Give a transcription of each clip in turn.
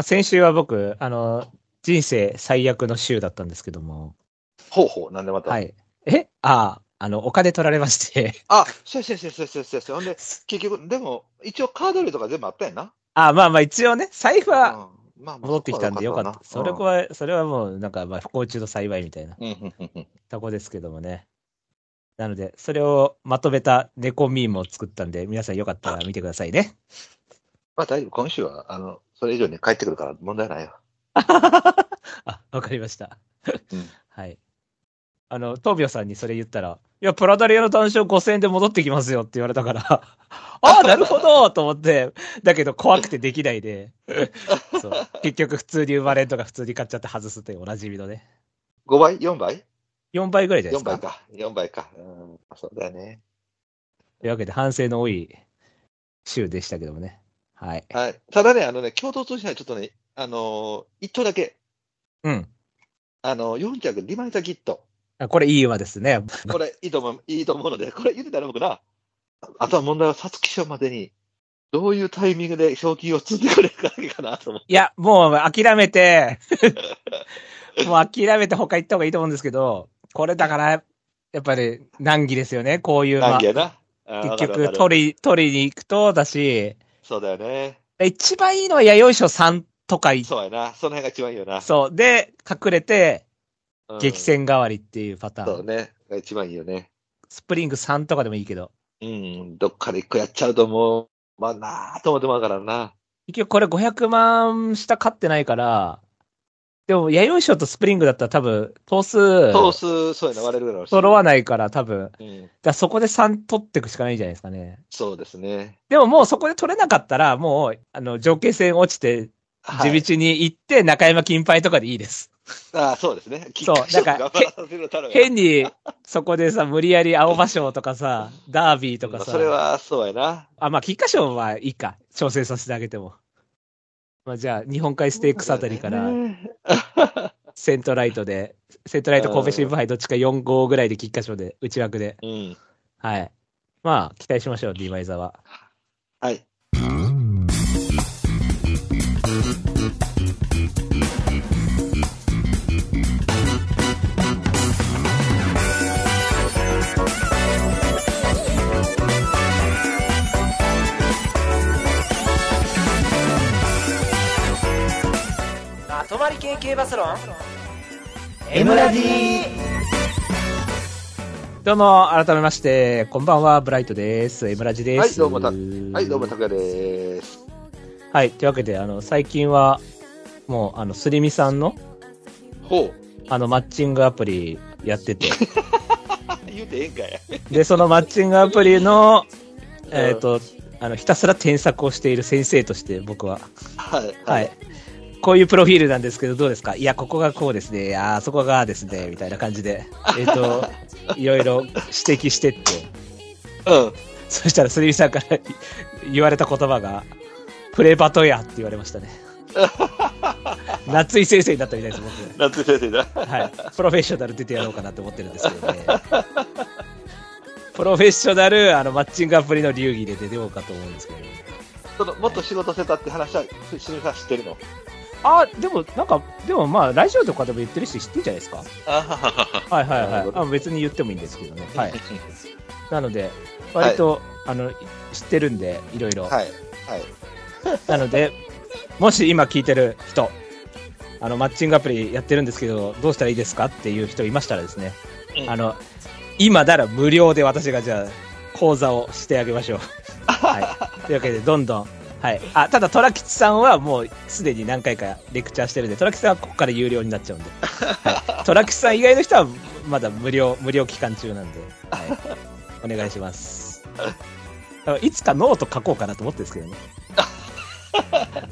まあ、先週は僕、あの、人生最悪の週だったんですけども、ほうほう、なんでまた？はい。え？ああ、あの、お金取られまして、あ、そうそうそうそうそうそうそう。ほんで、結局、でも、一応カード類とか全部あったやんな。あまあまあ一応ね、財布は戻ってきたんでよかった。それこは、それはもうなんかまあ不幸中の幸いみたいなとこですけどもね。なので、それをまとめた猫ミームを作ったんで、皆さんよかったら見てくださいね。まあ大丈夫、今週は、あの、それ以上に帰ってくるから問題ないよ。あ、わかりました。うんはい。あの、トービオさんにそれ言ったら、いや、プラダリアの単勝5000円で戻ってきますよって言われたから、ああ、なるほどと思って、だけど怖くてできないで、そう結局普通に生まれんとか普通に買っちゃって外すというおなじみのね。5倍 ?4 倍？4倍ぐらいじゃない ?4 ですか。倍か。4倍か。うん、そうだよね。というわけで反省の多い週でしたけどもね。はい。はい。ただね、あのね、共同通信はちょっとね、あのー一頭だけ、うん。あのー、4着リマイザキット。あこれいい馬ですね。これ、いいと思う、いいと思うので、これ言ってたら僕な。あとは問題は、皐月賞までに、どういうタイミングで賞金を積んでくれるかかなと思って。いや、もう諦めて、もう諦めて他行った方がいいと思うんですけど、これだから、やっぱり難儀ですよね、こういう馬なん。やな。結局、取り、取りに行くとだし、そうだよね。一番いいのは弥生賞3とかいそうやな。その辺が一番いいよな。そう。で、隠れて、うん激戦代わりっていうパターン。そうね。が一番いいよね。スプリング3とかでもいいけど。うん。どっかで一個やっちゃうともう、まあなあと思ってまうからな。結局これ500万下勝ってないから、でも、弥生賞とスプリングだったら多分、頭数、トース、そうやな、割れるだろうし。揃わないから多分、だかうん。らそこで3取っていくしかないんじゃないですかね。そうですね。でももうそこで取れなかったら、もう、あの、条件戦落ちて、はい地道に行って、中山金杯とかでいいです。ああ、そうですね。そうだから頑張らさせるために変に、そこでさ、無理やり青葉賞とかさ、ダービーとかさ、まあそれはそうやな。あ、まあ、菊花賞はいいか。調整させてあげても。まあ、じゃあ、日本海ステークスあたりから、セントライトで、セントライト神戸新聞杯どっちか4号ぐらいで菊花賞で、内枠で。うん。はい。まあ、期待しましょう、ディマイザーは。系系バスロン M ラジどうも、改めまして、こんばんは、ブライトです。エムラジです。はいどうもたはい、どうも、拓也です。はい、というわけで、あの、最近は、もう、あの、すりみさんの、ほう。あの、マッチングアプリやってて、言うてええんかや。で、そのマッチングアプリの、えっ、と、あの、ひたすら添削をしている先生として、僕は、はい。はい。。こういうプロフィールなんですけど、どうですか？いや、ここがこうですね。ああ、そこがですね。みたいな感じで、えっ、と、いろいろ指摘してって、うん。そしたら、すりみさんから言われた言葉が、プレバトやって言われましたね。夏井先生になったみたいです、僕。夏井先生だ。はい。プロフェッショナル出てやろうかなって思ってるんですけどね。プロフェッショナル、あの、マッチングアプリの流儀で出てようかと思うんですけど。その、もっと仕事せたって話は、しみさん知ってるの？あ、でも、なんか、でもまあ、ラジオとかでも言ってるし知ってるんじゃないですか？あははは。はいはいはいあ別に言ってもいいんですけどね。はい。なので、割と、あの、知ってるんで、いろいろ。はい。はい。なので、もし今聞いてる人、あの、マッチングアプリやってるんですけど、どうしたらいいですかっていう人いましたらですね、うんあの、今なら無料で私がじゃあ、講座をしてあげましょう。はい。というわけで、どんどん、はい。あ、ただ、虎吉さんはもうすでに何回かレクチャーしてるんで、虎吉さんはここから有料になっちゃうんで、はい。虎吉さん以外の人はまだ無料、無料期間中なんで、はい。お願いします。いつかノート書こうかなと思ってるんですけどね。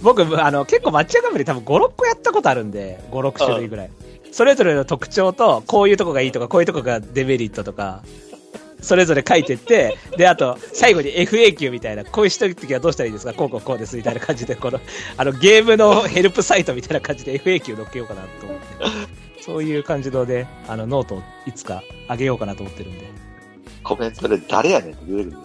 僕、あの、結構マッチングアプリ多分5、6個やったことあるんで、5、6種類ぐらい。それぞれの特徴と、こういうとこがいいとか、こういうとこがデメリットとか、それぞれ書いてって、で、あと、最後に FAQ みたいな、こういう時はどうしたらいいですか？こうこうこうです、みたいな感じで、この、あの、ゲームのヘルプサイトみたいな感じで FAQ 載っけようかなと思って。そういう感じので、あの、ノートをいつか上げようかなと思ってるんで。コメントで誰やねんって言える。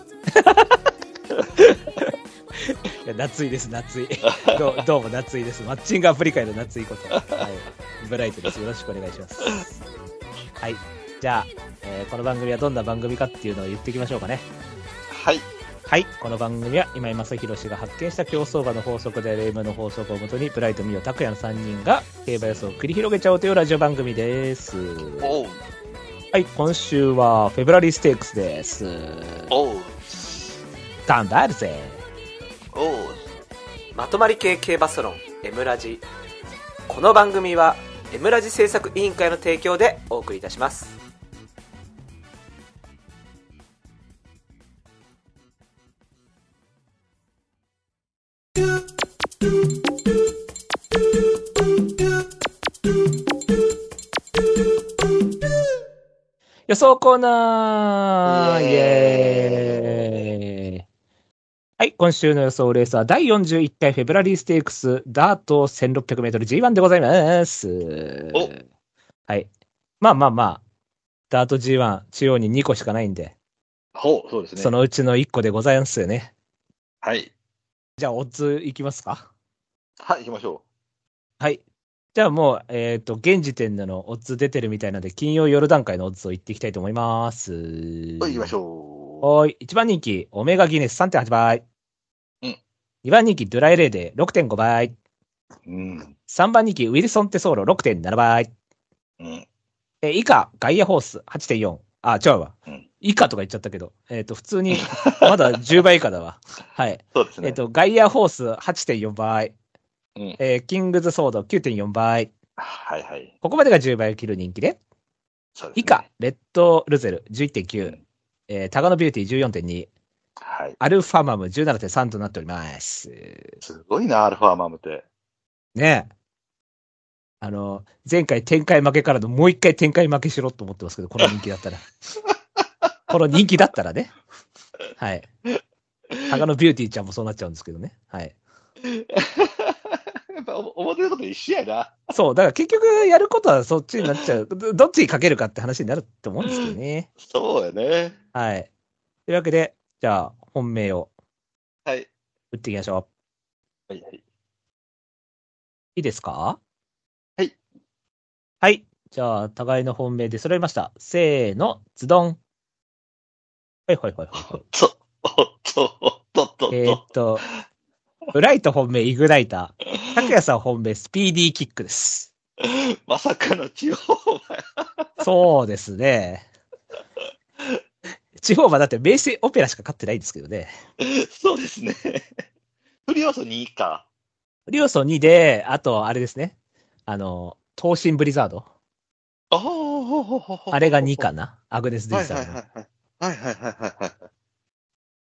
いや、夏井です、夏井。どうどうも夏井です。マッチングアプリ界の夏井こと。はい。ブライトです。よろしくお願いします。はい。じゃあ、えーこの番組はどんな番組かっていうのを言っていきましょうかね。はい。はい。この番組は今井正弘氏が発見した競走馬の法則である M の法則をもとに、ブライト、ミオ、タクヤの3人が競馬予想を繰り広げちゃおうというラジオ番組です。おう。はい。今週はフェブラリーステークスです。おう。頑張るぜ。おう。まとまり系系バスロン M ラジこの番組は M ラジ制作委員会の提供でお送りいたします予想コーナーイエーイはい、今週の予想レースは第41回フェブラリーステークスダート 1600m G1 でございます。おはい。まあまあまあ、ダート G1 中央に2個しかないんで、ほう、そうですね。そのうちの1個でございますよね。はい。じゃあ、オッズいきますかはい、行きましょはい。じゃあもう、えっ、と、現時点でのオッズ出てるみたいなので、金曜夜段階のオッズを言っていきたいと思います。う。はい、行きましょはーい。1番人気、オメガギネス3.8倍。うん。2番人気、ドゥライレーデ6.5倍。う。うん。3番人気、ウィルソンテソーロ6.7倍。うん。えー以下、ガイアホース8.4。あ、違うわ。うん以下とか言っちゃったけど、えっ、と、普通に、まだ10倍以下だわ。はい。そうですね。えっ、と、ガイアホース8.4倍。うん。えーキングズソード9.4倍。はいはい。ここまでが10倍を切る人気で、そうですね。以下、レッドルゼル11.9。うんえータガノビューティー14.2。はい。アルファマム17.3となっております。すごいな、アルファマムって。ねえ。あの、前回展開負けからのもう一回展開負けしろと思ってますけど、この人気だったら。この人気だったらね。はい。タガノビューティーちゃんもそうなっちゃうんですけどね。はい。思ってること一緒やな。そう、だから結局やることはそっちになっちゃう。どっちにかけるかって話になると思うんですけどね。そうやね。はい。というわけで、じゃあ、本命をはい。打っていきましょう。はいはい。いいですかはい。はい。じゃあ、互いの本命で揃いました。せーの、ズドン。はいはいはいはい。と、おっと、おっとっとっと。えーっと、ライト本命、イグナイター。拓也さん本命、スピーディーキックです。まさかの地方そうですね。地方はだって名声オペラしか勝ってないんですけどね。前。そうですね。フリ要素2か。リオソ2で、あと、あれですね。あの、東進ブリザード。ああ、あれが2かな。アグネス・デはいジタルの。はいはいはい。はいはいはいはいはい。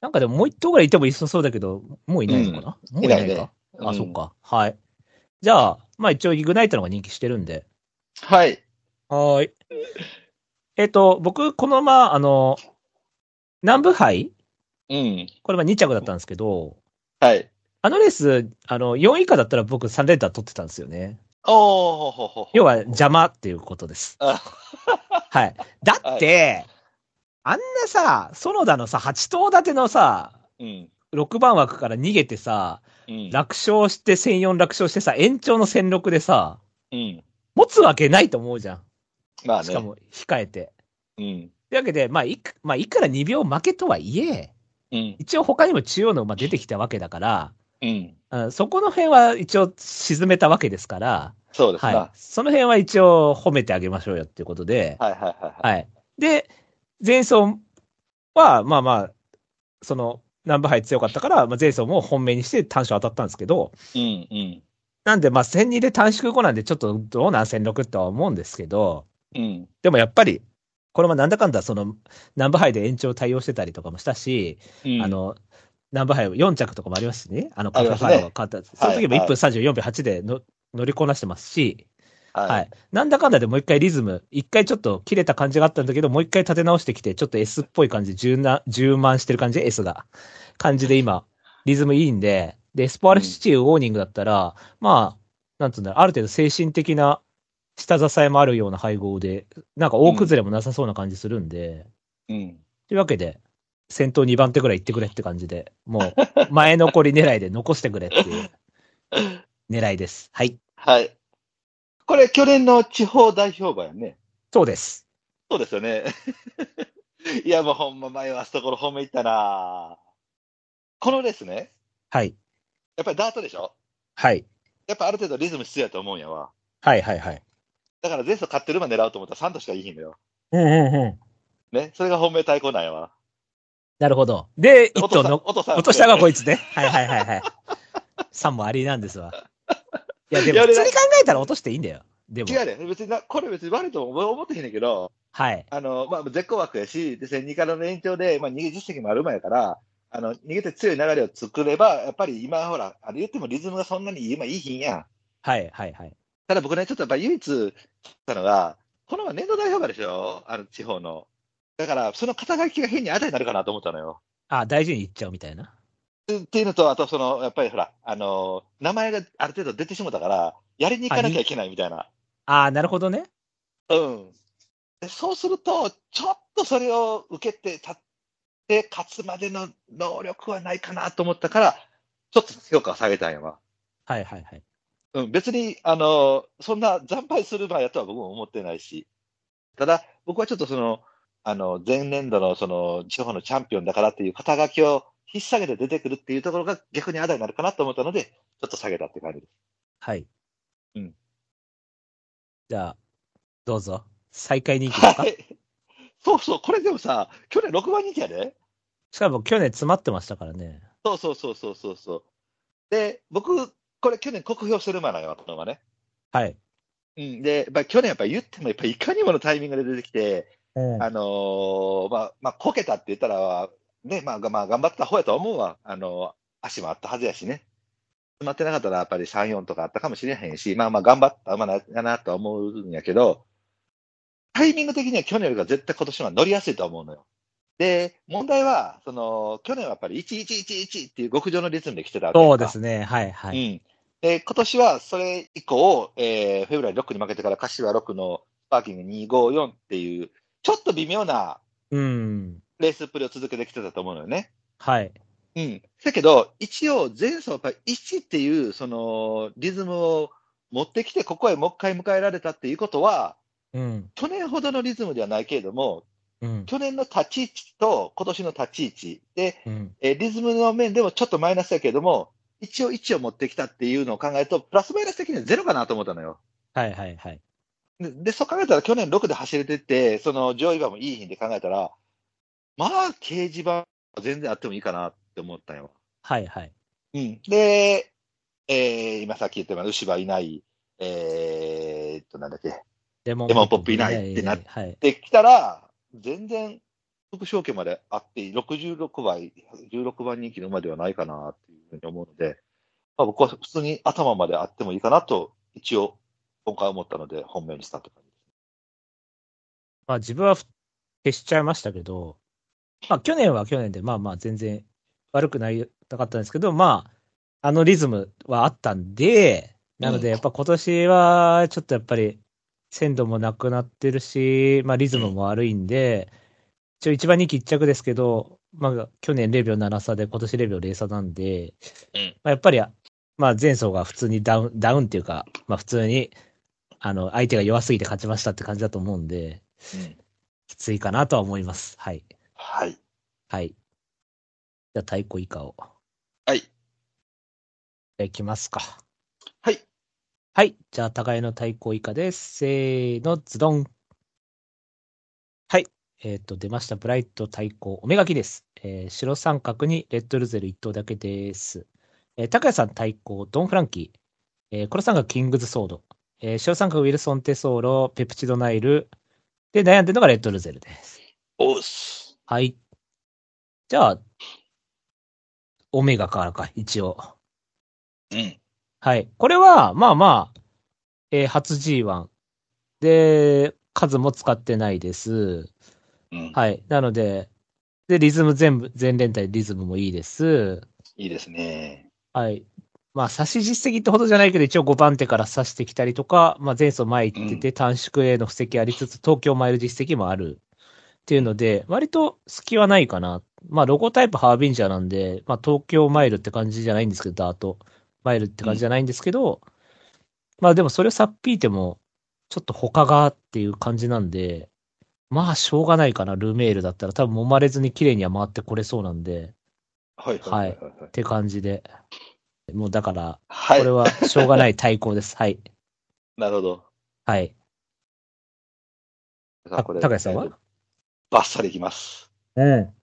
なんかでももう一頭ぐらいいてもいそうそうだけど、もういないのかな、もういないか？いあ、うんそっか。はい。じゃあ、まあ一応イグナイトの方が人気してるんで。はい。はーい。えっ、と、僕、このまま、あの、南部杯？うん。これは2着だったんですけど、はい。あのレース、あの、4位以下だったら僕3連単取ってたんですよね。お要は邪魔っていうことです。あはい。だって、あんなさ、園田のさ、8頭立てのさ、うん。6番枠から逃げてさ、うん。楽勝して1004楽勝してさ、延長の1006でさ、うん。持つわけないと思うじゃん。まあね。しかも控えて。うん。というわけで、まあいく、まあ、いくら2秒負けとはいえ、うん。一応他にも中央の馬出てきたわけだから、うん。うんそこの辺は一応沈めたわけですから、そうですな。はい。その辺は一応褒めてあげましょうよっていうことで、はいはいはいはい。はい。で、前走は、まあまあ、その、南部杯強かったから、まあ、前走も本命にして単勝当たったんですけど、うんうん。なんで、まあ、1002で短縮後なんで、ちょっとどうなん？1006とは思うんですけど、うん。でもやっぱり、これもなんだかんだ、その、南部杯で延長対応してたりとかもしたし、うん。あ、の、南部杯4着とかもありますしね、あの、カフェファイが勝った、その時もはい1分34秒8での乗りこなしてますし、はい。はい。なんだかんだでもう一回リズム、一回ちょっと切れた感じがあったんだけど、もう一回立て直してきて、ちょっと S っぽい感じ、充な、充満してる感じ、S が。感じで今、リズムいいんで、で、エスポアルシチューウォーニングだったら、まあ、なんつうんだろう、ある程度精神的な下支えもあるような配合で、なんか大崩れもなさそうな感じするんで、うん。というわけで、先頭2番手ぐらい行ってくれって感じで、もう、前残り狙いで残してくれっていう 狙いです。はい。はい。これ、去年の地方代表馬やね。そうです。そうですよね。いや、もうほんま前はあそころ褒めいったなこのレースね、はい。やっぱりダートでしょ？はい。やっぱある程度リズム必要やと思うんやわ。はいはいはい。だから前走勝ってる馬狙おうと思ったら3としかいいのよ。うんうんうん。ね？それが本命対抗なんやわ。なるほど。で、一落とさ頭の、落としたがこいつね。はいはいはいはい。3もありなんですわ。いや、でも普通に考えたら落としていいんだよ。でも。違うね。別にな、これ別に悪いとも思ってへんねんけど、はい。あの、まあ、絶好枠やし、で、1002からの延長で、まあ、逃げ実績もある馬やから、あの、逃げて強い流れを作れば、やっぱり今、ほら、あれ言ってもリズムがそんなに今いいひんやん。はいはいはい。ただ僕ね、ちょっとやっぱ唯一聞いたのが、この馬年度代表馬でしょ？あの、地方の。だから、その肩書きが変にあだになるかなと思ったのよ。あ、大事にいっちゃうみたいな。っていうのと、あと、その、やっぱりほら、あの、名前がある程度出てしもたから、やりに行かなきゃいけないみたいな。あなるほどね。うん。でそうすると、ちょっとそれを受けて立って勝つまでの能力はないかなと思ったから、ちょっと評価を下げたんやわ。はいはいはい。うん、別に、あの、そんな惨敗する場合やとは僕も思ってないし、ただ、僕はちょっとその、あの、前年度のその、地方のチャンピオンだからっていう肩書きを引っ提げて出てくるっていうところが逆にあだになるかなと思ったので、ちょっと下げたって感じです。はい。うん。じゃあ、どうぞ。最下位人気ですか、はい。そうそう、これでもさ、去年6番人気やで。しかも去年詰まってましたからね。そうそうそうそうそうそう。で、僕、これ去年酷評してる馬なんよ、この馬ね。はい。うん。で、やっぱり去年やっぱり言っても、やっぱりいかにものタイミングで出てきて、うんあのーまあ、まあ、こけたって言ったら、ね、まあ、がまあ、頑張った方やと思うわ。あの足もあったはずやしね。詰まってなかったら、やっぱり3、4とかあったかもしれへんし、まあまあ、頑張った馬だなとは思うんやけど、タイミング的には去年よりか絶対今年は乗りやすいと思うのよ。で、問題は、その、去年はやっぱり1111っていう極上のリズムで来てたわけそうですね。はいはい。うん。で、今年はそれ以降、えーフェブラリー6に負けてから、柏6のスパーキング254っていう、ちょっと微妙なうん。レースプレーを続けてきてたと思うのよね。はい。うん。だけど、一応、前走やっぱり1っていう、その、リズムを持ってきて、ここへもう一回迎えられたっていうことは、うん。去年ほどのリズムではないけれども、うん。去年の立ち位置と今年の立ち位置で、うん。えーリズムの面でもちょっとマイナスだけれども、一応1を持ってきたっていうのを考えると、プラスマイナス的にはゼロかなと思ったのよ。はいはいはい。で、でそう考えたら去年6で走れてて、その上位馬もいい日で考えたら、まあ、掲示板は全然あってもいいかなって思ったよ。はいはい。うん。で、えー今さっき言ったような牛はいない、えーっと、なんだっけ、レモンポップいないってなっはい。できたら、全然、副賞券まであって、66倍、16番人気の馬ではないかなっていうふうに思うので、まあ、僕は普通に頭まであってもいいかなと、一応、今回思ったので、本命にしたって感じです。まあ自分は消しちゃいましたけど、まあ去年は去年で、まあまあ全然悪くないなかったんですけど、まあ、あのリズムはあったんで、なのでやっぱ今年はちょっとやっぱり鮮度もなくなってるし、まあリズムも悪いんで、一応一番人気一着ですけど、まあ去年0秒7差で今年0秒0差なんで、うんまあ、やっぱり、まあ前走が普通にダウン、ダウンっていうか、まあ普通に、あの、相手が弱すぎて勝ちましたって感じだと思うんで、うん。きついかなとは思います。はい。はい。はい。じゃあ、太鼓以下を。はい。じゃあ、いきますか。はい。はい。じゃあ、互いの太鼓以下です。せーの、ズドン。はい。えっ、と、出ました。ブライト太鼓、おめがきです。えー白三角にレッドルゼル1頭だけです。えー、高谷さん太鼓、ドン・フランキー。えー、黒三角、キングズ・ソード。えー白三角、ウィルソン・テソーロ、ペプチド・ナイル。で、悩んでるのがレッドルゼルです。おっす。はい。じゃあ、オメガからか、一応。うん。はい。これは、まあまあ、えー初 G1。で、数も使ってないです。うん。はい。なので、で、リズム全部、全連帯リズムもいいです。いいですね。はい。まあ、差し実績ってほどじゃないけど、一応5番手から差してきたりとか、まあ、前走前行ってて、短縮への布石ありつつ、東京マイル実績もあるっていうので、割と隙はないかな。まあロゴタイプハービンジャーなんで、まあ東京マイルって感じじゃないんですけど、ダートマイルって感じじゃないんですけど、まあでもそれをさっぴいても、ちょっと他がっていう感じなんで、まあしょうがないかな、ルメールだったら多分揉まれずに綺麗には回ってこれそうなんで、はいはい。って感じで。もうだから、はい。これはしょうがない対抗です。はい。なるほど。はい。高橋さんは？バッサリいきます。うん。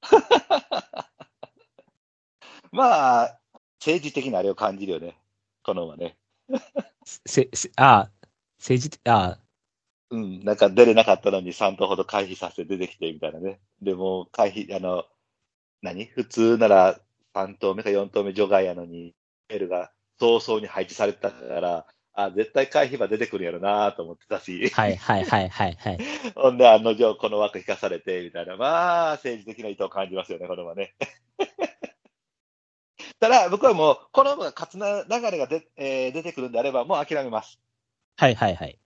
まあ、政治的なあれを感じるよね。この馬ね。せ、せ、あ政治、あうん、なんか出れなかったのに3頭ほど回避させて出てきてみたいなね。でも、回避、あの、何？普通なら3頭目か4頭目除外やのに、メールが早々に配置されてたから、あ、絶対回避馬出てくるやろなと思ってたし、はいはいはいはいはい。ほんで案の定この枠引かされて、みたいな、まあ、政治的な意図を感じますよね、この馬ね。ただ、僕はもう、この馬が勝つな流れがで、えー出てくるんであれば、もう諦めます。はいはいはい。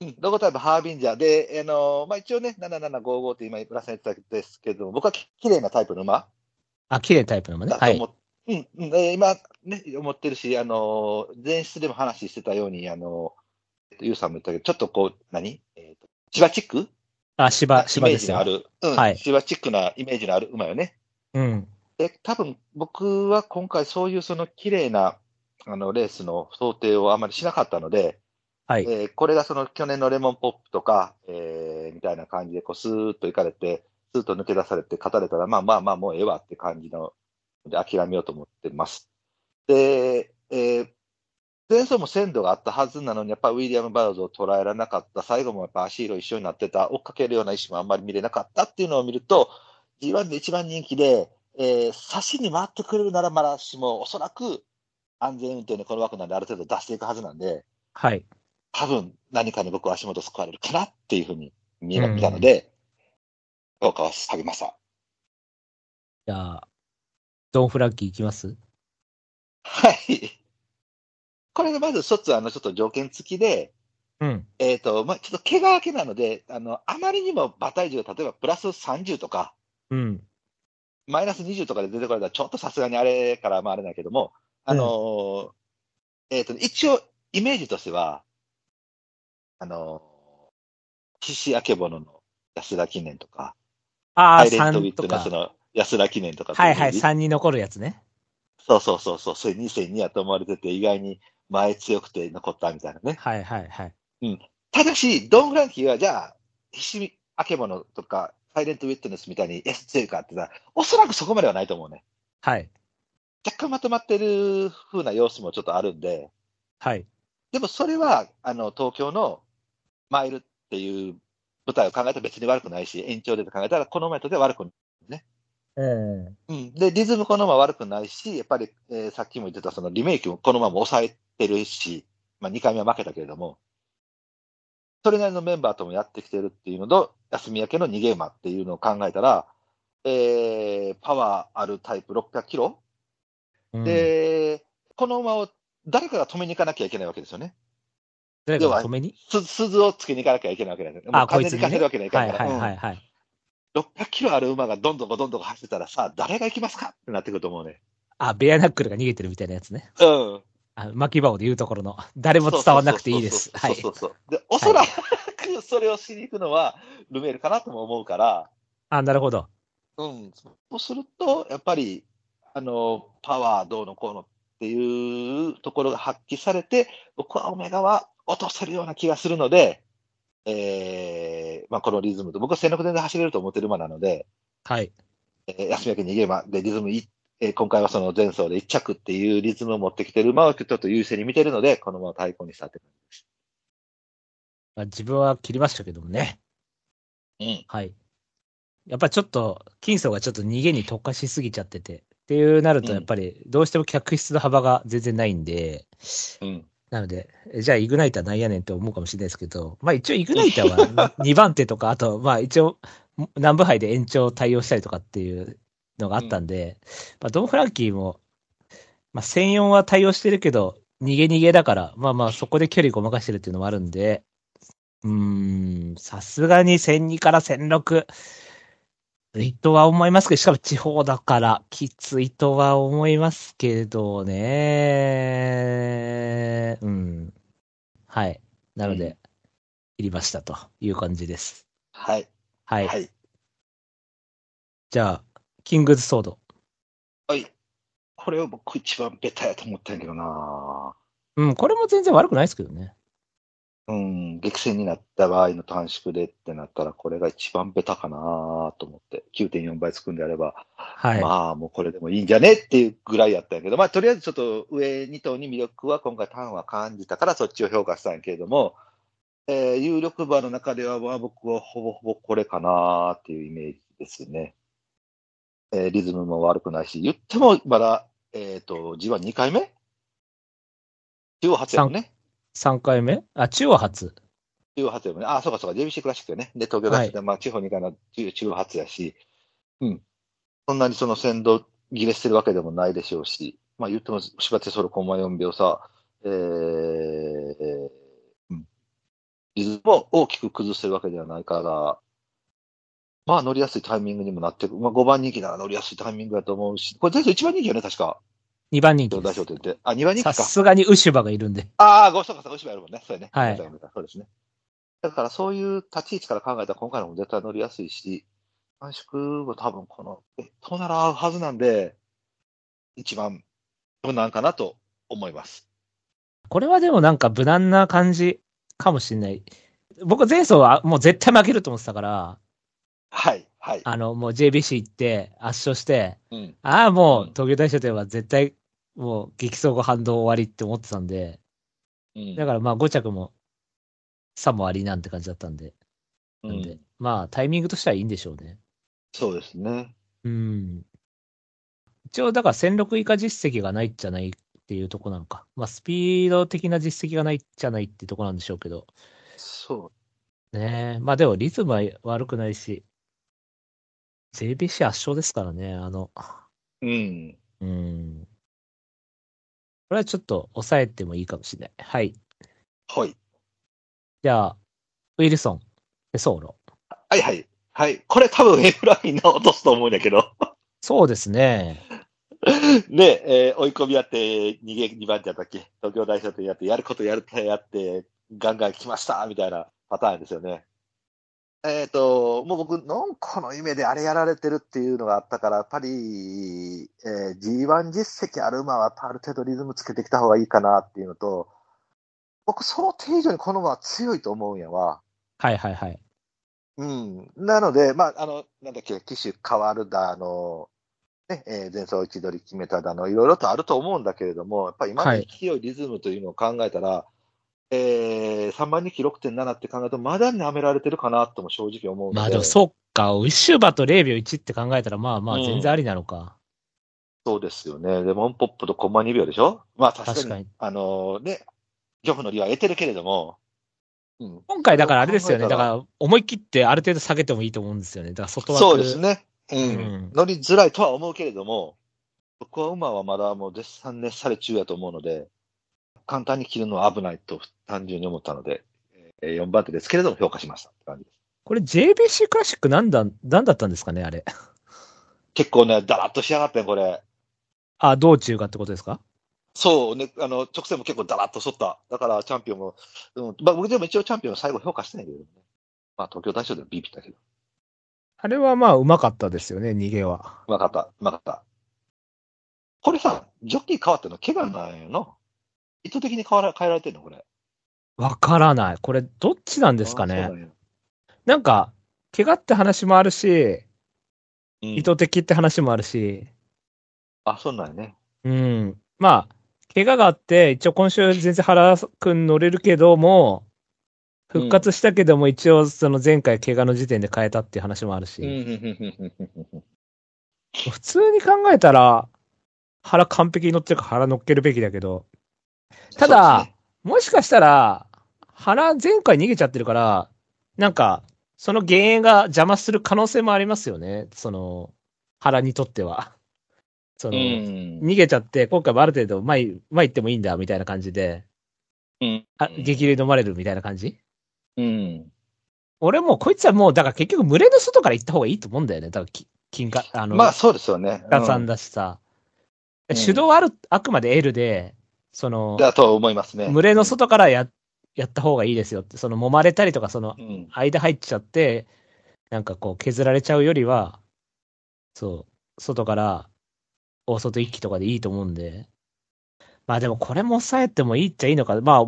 うん、ロゴタイプハービンジャーで、あのまあ、一応ね、7755って今、村さん言ってたんですけど、僕はき綺麗なタイプの馬あ、綺麗なタイプのもね。はいだと思。っうんうんえー今、ね、思ってるし、あの前室でも話してたように、あのえっと、ユウさんも言ったけど、ちょっとこう、何？えっ、と、千葉チック？あ、芝、イ芝ですよあ。る、うん、はい千葉チックなイメージのある馬よね。うん。で、多分僕は今回そういうその綺麗なあのレースの想定をあまりしなかったので、はい。えーこれがその去年のレモンポップとか、えーみたいな感じでこうスーッと行かれて、スーッと抜け出されて勝たれたら、まあまあまあもうええわって感じの、で諦めようと思ってます。で、えー前走も鮮度があったはずなのに、やっぱウィリアム・バローズを捉えられなかった、最後もやっぱ足色一緒になってた、追っかけるような石もあんまり見れなかったっていうのを見ると、G1 で一番人気で、えー、差しに回ってくれるならまだしも、おそらく安全運転のこの枠なんである程度出していくはずなんで、はい。多分何かに僕は足元救われるかなっていうふうに見たので、評価は下げました。じゃあ、ドンフラッキーいきます？はい。これがまず一つ、あの、ちょっと条件付きで、うん。えっ、と、まあ、ちょっと怪我明けなので、あの、あまりにも馬体重が例えばプラス30とか、うん。マイナス20とかで出てこられたら、ちょっとさすがにあれからまああれだけども、あのーえっ、と、一応、イメージとしては、あのー、獅子明けぼのの安田記念とか、ああ、サントウィ3とかットネス。の安田記念とかはいはい、イメージ3に残るやつね。そうそうそうそう、それ2002やと思われてて、意外に前強くて残ったみたいなね。はいはいはい。ただし、ドン・フランキーは、じゃあ、ひしみ、あけぼのとか、サイレント・ウィットネスみたいに S 強いかって言ったら、おそらくそこまではないと思うね。はい。若干まとまってる風な様子もちょっとあるんで、はい。でもそれは、あの、東京のマイルっていう舞台を考えたら別に悪くないし、延長で考えたら、このメトで悪くうん。うん。で、リズムこのまま悪くないし、やっぱり、えーさっきも言ってたそのリメイクもこのまま抑えてるし、まあ2回目は負けたけれども、それなりのメンバーともやってきてるっていうのと、休み明けの逃げ馬っていうのを考えたら、えー、パワーあるタイプ600キロ、うん、で、この馬を誰かが止めに行かなきゃいけないわけですよね。誰かが止めに？す鈴をつけに行かなきゃいけないわけなんですあ、うこいつに、ね。かせるわけにはいかはいはいないから。はいはい。うん600キロある馬がどんどんどんどん走ってたらさ、誰が行きますかってなってくると思うね。あ、ベアナックルが逃げてるみたいなやつね。うん。あ巻き場で言うところの。誰も伝わらなくていいです。はい。そうそうそう。で、おそらくそれをしに行くのはルメールかなとも思うから、あ、なるほど。うん。そうすると、やっぱり、あの、パワーどうのこうのっていうところが発揮されて、僕はオメガは落とせるような気がするので、えー、まあこのリズムと、僕は戦力で走れると思ってる馬なので、はい。えー休み明け逃げ馬でリズムい、えー今回はその前走で1着っていうリズムを持ってきてる馬をちょっと優勢に見てるので、この馬を対抗にしたって感じです。まあ、自分は切りましたけどもね。うん。はい。やっぱりちょっと、金層がちょっと逃げに特化しすぎちゃってて。っていうなると、うんやっぱり、どうしても客室の幅が全然ないんで、うん。なので、えじゃあ、イグナイターなんやねんって思うかもしれないですけど、まあ一応、イグナイターは2番手とか、あと、まあ一応、南部杯で延長対応したりとかっていうのがあったんで、まあドン・フランキーも、まあ1004は対応してるけど、逃げ逃げだから、まあまあそこで距離ごまかしてるっていうのもあるんで、うーん、さすがに1002から1006、いとは思いますけど、しかも地方だから、きついとは思いますけどね。うん。はい。なのうで、切りましたという感じです。はい。はい。はい。じゃあ、キングズソード。はい。これを僕一番ベタやと思ったんやけどなうん、これも全然悪くないですけどね。うん、激戦になった場合の短縮でってなったら、これが一番ベタかなと思って、9.4倍つくんであれば、はい。まあ、もうこれでもいいんじゃねっていうぐらいやったんやけど、まあ、とりあえずちょっと上2頭に魅力は今回ターンは感じたから、そっちを評価したんやけれども、えー有力馬の中では、まあ、僕はほぼほぼこれかなっていうイメージですね。えーリズムも悪くないし、言ってもまだ、えっ、と、G12 回目？中央初やもんね。3回目？あ、中央初。中央初やもんね。あ、そうかそうか、JBC クラシックよね。で、東京大学で、まあ、地方2回の中中央初やし、うん。そんなにその先導切れしてるわけでもないでしょうし、まあ言っても、柴手ソロコンマ4秒差、えー、うん。リズムを大きく崩してるわけではないから、まあ乗りやすいタイミングにもなってる。まあ5番人気なら乗りやすいタイミングだと思うし、これ全部1番人気よね、確か。2番人気大ですて言って。あ、2番人さ気か。すがにウシュバがいるんで。ああ、ごそうかそうか、牛歯やるもんね。そうやね。はいそうですね。だからそういう立ち位置から考えたら今回のも絶対乗りやすいし、短縮は多分この、え、となら合うはずなんで、一番無難かなと思います。これはでもなんか無難な感じかもしれない。僕前走はもう絶対負けると思ってたから、はい、はい。あの、もう JBC 行って圧勝して、うん。ああ、もううん東京大賞典は絶対もう激走後反動終わりって思ってたんで、うん。だからまあ5着も差もありなんて感じだったんで、うんなんで、まあタイミングとしてはいいんでしょうね。そうですね。うん。一応だから1006以下実績がないじゃないっていうとこなのか。まあスピード的な実績がないじゃないってとこなんでしょうけど。そねえ。まあでもリズムは悪くないし、JBC 圧勝ですからね、あの、う。うん。うん。これはちょっと抑えてもいいかもしれない。はい。はい。じゃあ、ウィルソン、でソーロ。はい、はい。はい。これ多分 F ラインの落とすと思うんだけど。そうですね。で、えー追い込みやって、逃げ2番手やったっけ？東京大賞典やって、やることやるとやって、ガンガン来ましたみたいなパターンですよね。えっ、と、もう僕、のんこの夢であれやられてるっていうのがあったから、やっぱり、えー G1 実績ある馬は、ある程度リズムつけてきた方がいいかなっていうのと、僕、想定以上にこの馬は強いと思うんやわ。はいはいはい。うん。なので、まあ、あの、なんだっけ、機種変わるだ、あの、ね、えー前走位置取り決めただの、いろいろとあると思うんだけれども、やっぱり今のはい勢い、リズムというのを考えたら、えー、3番人気6.7って考えると、まだ舐められてるかなとも正直思う。まあでもそっか、ウィッシュバと0秒1って考えたら、まあまあうん全然ありなのか。そうですよね。で、モンポップとコンマ2秒でしょ？まあ、確かに、確かにあのね、ジョフの利は得てるけれども、うん。今回だからあれですよね。だから思い切ってある程度下げてもいいと思うんですよね。だから外枠。そうです。ね。うん。うん乗りづらいとは思うけれども、僕は馬はまだもう絶賛熱され中やと思うので、簡単に切るのは危ないと単純に思ったので、えー4番手ですけれども評価しましたって感じです。これ JBC クラシックなんだ、なんだったんですかね、あれ。結構ね、だらっとしやがってん、これ。あ、道中がってことですか？そうね、あの、直線も結構だらっとしとった。だからチャンピオンも、うん、まあ僕でも一応チャンピオン最後評価してないけどね。まあ東京大賞でもビビったけど。あれはまあうまかったですよね、逃げは。うまかった、うまかった。これさ、ジョッキー変わってんの怪我なんやの？意図的に変わら変えられてんのこれ？わからない。これどっちなんですかね？あそうな。んか、怪我って話もあるし、うん意図的って話もあるし、あ、そうなんやね。うん。まあ、怪我があって、一応今週全然原くん乗れるけども、復活したけども、一応その前回怪我の時点で変えたっていう話もあるし、普通に考えたら、腹完璧に乗ってるから腹乗っけるべきだけど、ただ、もしかしたら、腹前回逃げちゃってるから、なんか、その幻影が邪魔する可能性もありますよね。その、腹にとっては。その、うん。逃げちゃって、今回もある程度前、前行ってもいいんだ、みたいな感じで、うん。あ激流飲まれるみたいな感じ？うん。俺もこいつはもう、だから結局群れの外から行った方がいいと思うんだよね。だからき、金か、あの、まあそうですよね。ガさんだしさ。うん主導はある、あくまで L で、その、だと思いますね。群れの外からや、やった方がいいですよって、その揉まれたりとか、そのうん。間入っちゃって、なんかこう削られちゃうよりは、そう、外から大外一気とかでいいと思うんで。まあでもこれも抑えてもいいっちゃいいのか。まあ、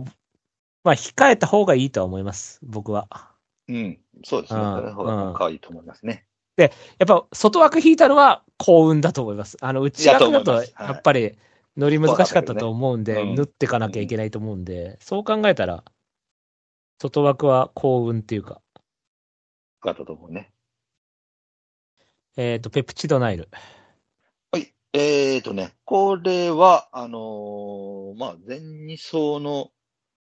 まあ控えた方がいいとは思います、僕は。うん。そうですね。うんそれの方が可愛いと思いますね。やっぱ外枠引いたのは幸運だと思います。あの内枠だとやっぱり乗り難しかったと思うんで、ねうん縫っていかなきゃいけないと思うんで、そう考えたら、外枠は幸運っていうか、だったと思うね。えっ、と、ペプチドナイル。はい。えーとね、これは、あのーまあ、前2層の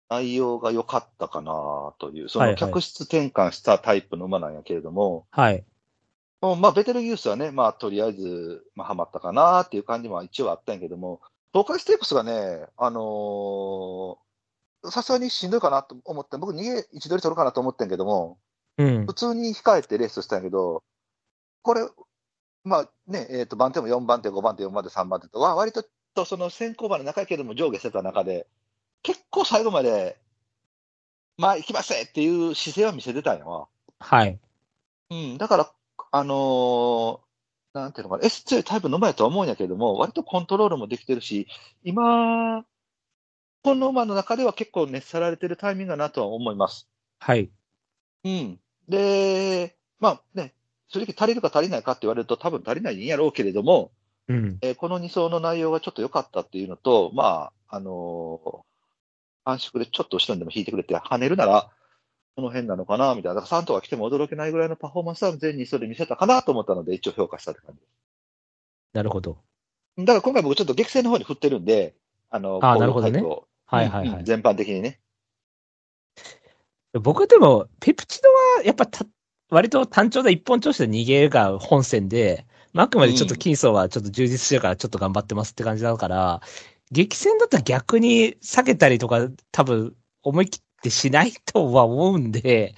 内容が良かったかなという、そはいはいの客室転換したタイプの馬なんやけれども、はい。もうまあ、ベテルギウスはね、まあ、とりあえず、まあ、ハマったかなっていう感じも一応あったんやけども、東海ステークスがね、あのーさすがにしんどいかなと思って、僕逃げ位置取り取るかなと思ってんけども、うん普。通に控えてレースしたんやけど、これ、まあね、えっ、と、番手も4番手、5番手、4番手、3番手と、わ割ととその先行馬の中やけども上下してた中で、結構最後まで、まあ行きませっていう姿勢は見せてたんやわ。はい。うん、だから、あのーなんていうのかな、S 強いタイプの馬やとは思うんやけども、割とコントロールもできてるし、今、この馬の中では結構熱さられてるタイミングだなとは思います。はい。うん。で、まあね、正直足りるか足りないかって言われると多分足りないんやろうけれども、うん。えーこの2走の内容がちょっと良かったっていうのと、まあ、あのー短縮でちょっと後ろにでも引いてくれて跳ねるなら、この辺なのかな、みたいな。だから3頭が来ても驚けないぐらいのパフォーマンスは全2走で見せたかなと思ったので、一応評価したって感じ。なるほど。だから今回僕ちょっと激戦の方に振ってるんで、あの、あなるほどねはいはいはい。うんうん全般的にね。僕でも、ペプチドはやっぱた割と単調で一本調子で逃げが本線で、まあ、あくまでちょっと金層はちょっと充実してるからちょっと頑張ってますって感じだから、激戦だったら逆に避けたりとか多分思い切ってしないとは思うんで、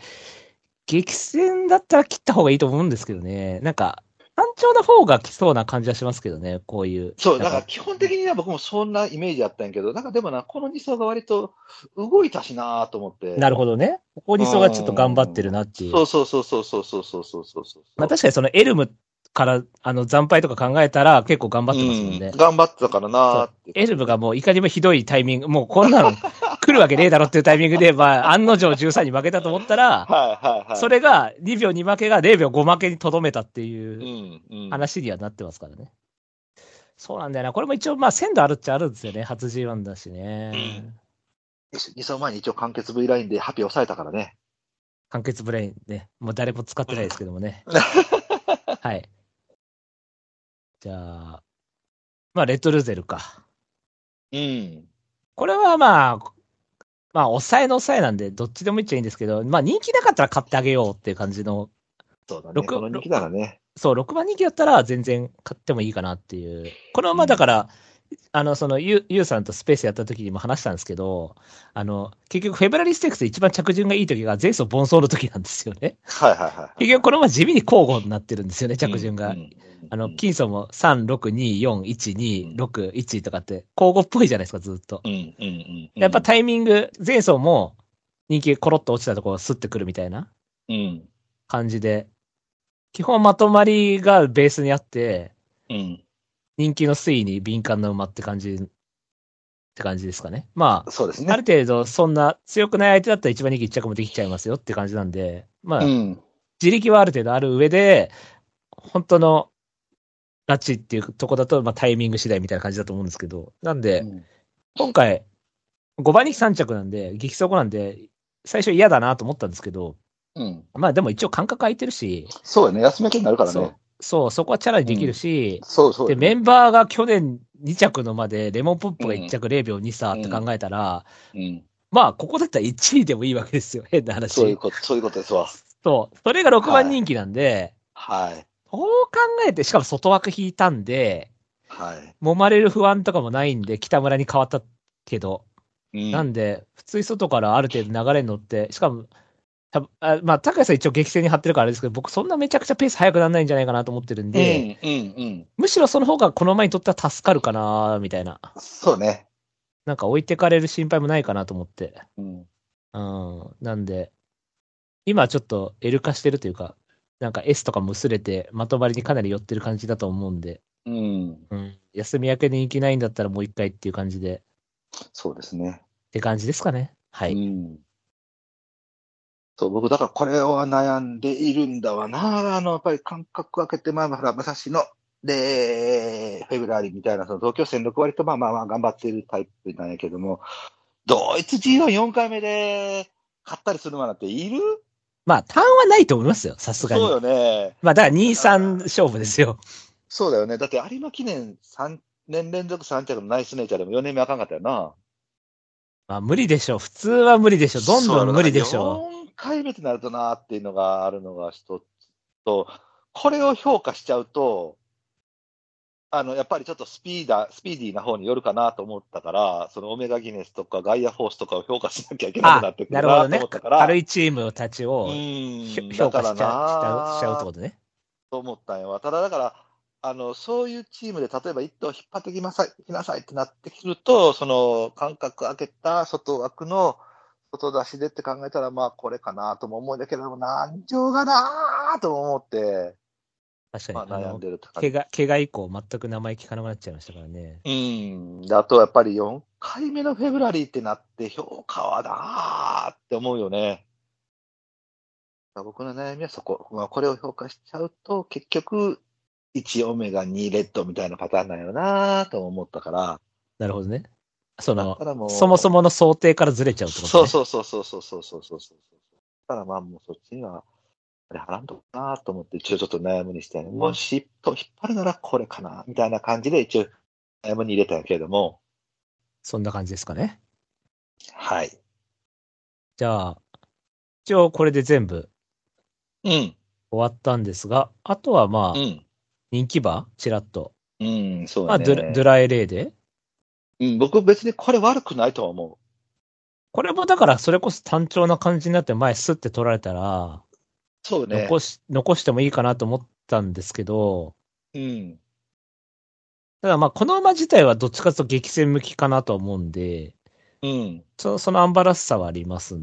激戦だったら切った方がいいと思うんですけどね。なんか、単調な方が来そうな感じはしますけどね、こういう。そう、だなんから基本的には僕もそんなイメージあったんやけど、なんかでもな、この2走が割と動いたしなと思って。なるほどね。ここに層がちょっと頑張ってるなっていう。そうそうそうそうそうそうそうそうそうそう。まあ確かにそのエルムからあの惨敗とか考えたら結構頑張ってますもんねうん。頑張ってたからな。エルムがもういかにもひどいタイミング、もうこんなの 来るわけねえだろっていうタイミングで、まあ案の定13に負けたと思ったら、はいはいはい。それが2秒2負けが0秒5負けにとどめたってう、いうんうん。話にはなってますからね。そうなんだよな。これも一応まあ鮮度あるっちゃあるんですよね。初 G1 だしね。2走前に一応完結 V ラインでハッピー抑えたからね。完結ブレインね。もう誰も使ってないですけどもね。はい。じゃあ、まあレッドルゼルか。うん。これはまあ、まあ、抑えの抑えなんで、どっちでもいいっちゃいいんですけど、まあ、人気なかったら買ってあげようっていう感じの、そうだね。六この人気ならね。そう、6番人気だったら全然買ってもいいかなっていう。これはまあ、だから、あの、その、ゆゆうさんとスペースやった時にも話したんですけど、あの、結局、フェブラリーステークスで一番着順がいい時が前走盆走の時なんですよね。はいはいはい。結局、このまま地味に交互になってるんですよね、着順が。うんうんあの、金層も3、6、2、4、1、2、6、1とかって、交互っぽいじゃないですか、ずっと。うんうんうん。やっぱタイミング、前走も人気コロッと落ちたところスッてくるみたいなうん。感じで、基本まとまりがベースにあって、うん。人気の推移に敏感な馬って感じ、って感じですかね。まあ、そうですね。ある程度そんな強くない相手だったら一番人気一着もできちゃいますよって感じなんで、まあ、うん。自力はある程度ある上で、本当のラチっていうとこだと、まあタイミング次第みたいな感じだと思うんですけど、なんで、今回、5番人気3着なんで、激走後なんで、最初嫌だなと思ったんですけど、うん。まあでも一応間隔空いてるし、そうよね。休め気になるからね。そう、そこはチャラにできるし、で、そうそうよね。メンバーが去年2着のまで、レモンポップが1着0秒2差って考えたら、うん。まあ、ここだったら1位でもいいわけですよ、変な話。そういうこと、そういうことですわ。そう。それが6番人気なんで、はい。こう考えて、しかも外枠引いたんで、はい。揉まれる不安とかもないんで、北村に変わったけど、うんなんで、普通に外からある程度流れに乗って、しかも、多分あまあ、高谷さん一応激戦に張ってるからあれですけど、僕そんなめちゃくちゃペース速くならないんじゃないかなと思ってるんで、うん、うん、うん。むしろその方がこの前にとっては助かるかな、みたいな。そうね。なんか置いてかれる心配もないかなと思って。うん。うん。なんで、今ちょっと L 化してるというか、なんか S とかも薄れて、まとまりにかなり寄ってる感じだと思うんで、うん。うん。休み明けに人気ないんだったらもう一回っていう感じで、そうですね。って感じですかね。はい。うん。そう、僕、だからこれは悩んでいるんだわな。あの、やっぱり間隔空けて、まあまあ、武蔵野、で、フェブラリーみたいな、その東京戦6割と、まあまあまあ、頑張っているタイプなんやけども、ドイツ G14 回目で勝ったりするのなんている？まあ、ターンはないと思いますよ、さすがに。そうよね。まあ、だから2、3勝負ですよ。そうだよね。だって有馬記念3年連続3着のナイスネイチャーでも4年目あかんかったよな。まあ、無理でしょう。普通は無理でしょう。どんどん無理でしょう。4回目ってなるとなっていうのがあるのが一つと、これを評価しちゃうと、あの、やっぱりちょっとスピーダー、スピーディーな方によるかなと思ったから、そのオメガギネスとかガイアフォースとかを評価しなきゃいけなくなあって、くるなと思ったから、。軽いチームたちを評価しちゃうしちゃうってことね。と思ったんやわ。ただだから、あの、そういうチームで、例えば一頭引っ張ってきなさい、きなさいってなってくると、その、間隔開けた外枠の外出しでって考えたら、まあ、これかなとも思うんだけども、難情がなとも思って、確かに。まあ、悩んでる。怪我、怪我以降全く名前聞かなくなっちゃいましたからね。うん。であと、やっぱり4回目のフェブラリーってなって、評価はなーって思うよね。僕の悩みはそこ。まあ、これを評価しちゃうと、結局、1オメガ2レッドみたいなパターンなんよなーとも思ったから。なるほどね。そのもうそもそもの想定からずれちゃうってことね。そうそうそうそうそうそうそうそうそう。だからまあもうそっちには、あれ払んとかなと思って、一応ちょっと悩むにして、もし引っ張るならこれかな、みたいな感じで一応悩むに入れたけれども、そんな感じですかね。はい。じゃあ、一応これで全部うん、終わったんですが、あとはまあ、うん、人気馬ちらっと。うん、そうまあ、だド。ドゥラエレーで。うん、僕別にこれ悪くないとは思これもだからそれこそ単調な感じになって前スッて取られたら、う。そうね。残し、残してもいいかなと思ったんですけど、うん、ただまあこの馬自体はどっちかと激戦向きかなと思うんで、うん。そそのアンバランスさはあります。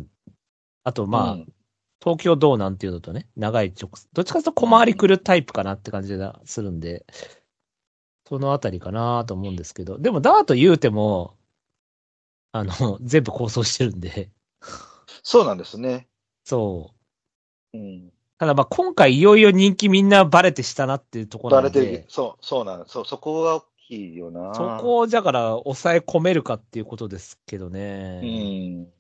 あとまあ、うん東京ドーなんていうのとね、長い直、どっちかと小回り来るタイプかなって感じがするんで、そのあたりかなと思うんですけど、でもダート言うても、あの、全部構想してるんで、そうなんですね。そう。うん。ただまあ今回いよいよ人気みんなバレてしたなっていうところなんでバレてる、、そう、そうなんそう、そこが大きいよな。そこをだから抑え込めるかっていうことですけどね。うん。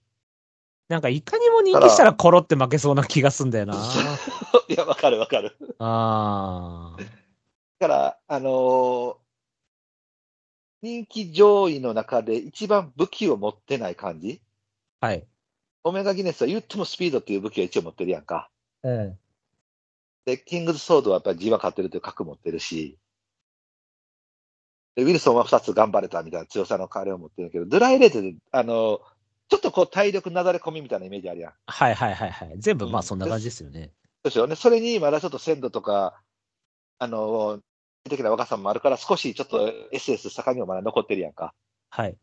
なんかいかにも人気したらコロって負けそうな気がすんだよな。いや、わかるわかる。ああ。だから、あのー人気上位の中で一番武器を持ってない感じ？はい。オメガギネスは言ってもスピードっていう武器は一応持ってるやんか。うん。で、キングズソードはやっぱり G1 勝ってるという核持ってるし、で、ウィルソンは2つ頑張れたみたいな強さの彼を持ってるけど、ドライレートで、あのちょっとこう体力なだれ込みみたいなイメージあるやん。はいはいはいはい。全部まあうんそんな感じですよね。そうですよね。それにまだちょっと鮮度とか、あの的な若さもあるから、少しちょっと SS 盛んにもまだ残ってるやんか。はい。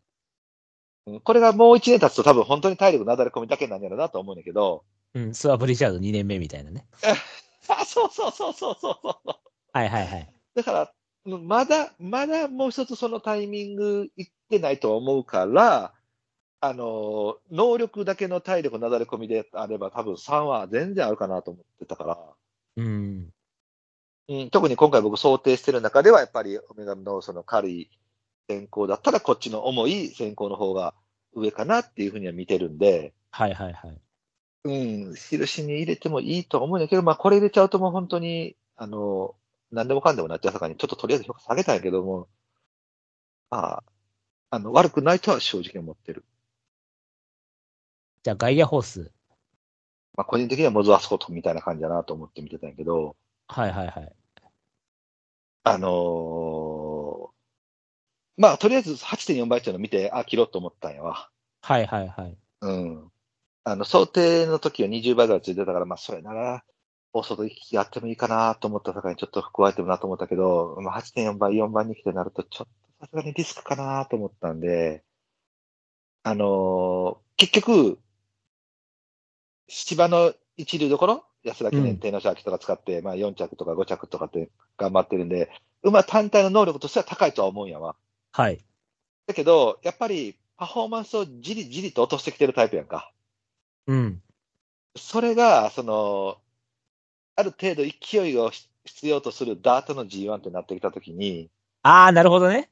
うんこれがもう1年経つと多分本当に体力なだれ込みだけなんやろうなと思うんだけど、うん、スワブリチャード2年目みたいなね。あ、そうそうそうそうそうそう。はいはいはい。だから、うんまだ、まだもう一つそのタイミングいってないと思うから、あの、能力だけの体力なだれ込みであれば多分3は全然あるかなと思ってたから、うん。うん、特に今回僕想定してる中ではやっぱりオメガのその軽い先行だったらこっちの重い先行の方が上かなっていうふうには見てるんで、はいはいはい。うん、印に入れてもいいと思うんだけど、まあこれ入れちゃうともう本当に、あの、何でもかんでもなっちゃうさかに、ちょっととりあえず評価下げたんやけども、まあ、あの、悪くないとは正直思ってる。じゃあガイアホース。まあ個人的にはモズアスコトみたいな感じだなと思って見てたんやけど、はいはいはい。あのーまあとりあえず8.4倍っていうのを見て、あ、切ろうと思ったんやわ。はいはいはい。うん。あの、想定の時は20倍ぐらいついてたから、まあ、それなら、大外行きやってもいいかなと思った境にちょっと加えてもなと思ったけど、まあ、8.4倍、4番に来てなると、ちょっとさすがにリスクかなと思ったんで、あのー結局、芝の一流どころ、安田記念、うん天皇賞秋とか使って、まあ4着とか5着とかって頑張ってるんで、馬単体の能力としては高いとは思うんやわ。はい。だけど、やっぱりパフォーマンスをじりじりと落としてきてるタイプやんか。うん。それが、その、ある程度勢いを必要とするダートの G1 ってなってきたときに、ああ、なるほどね。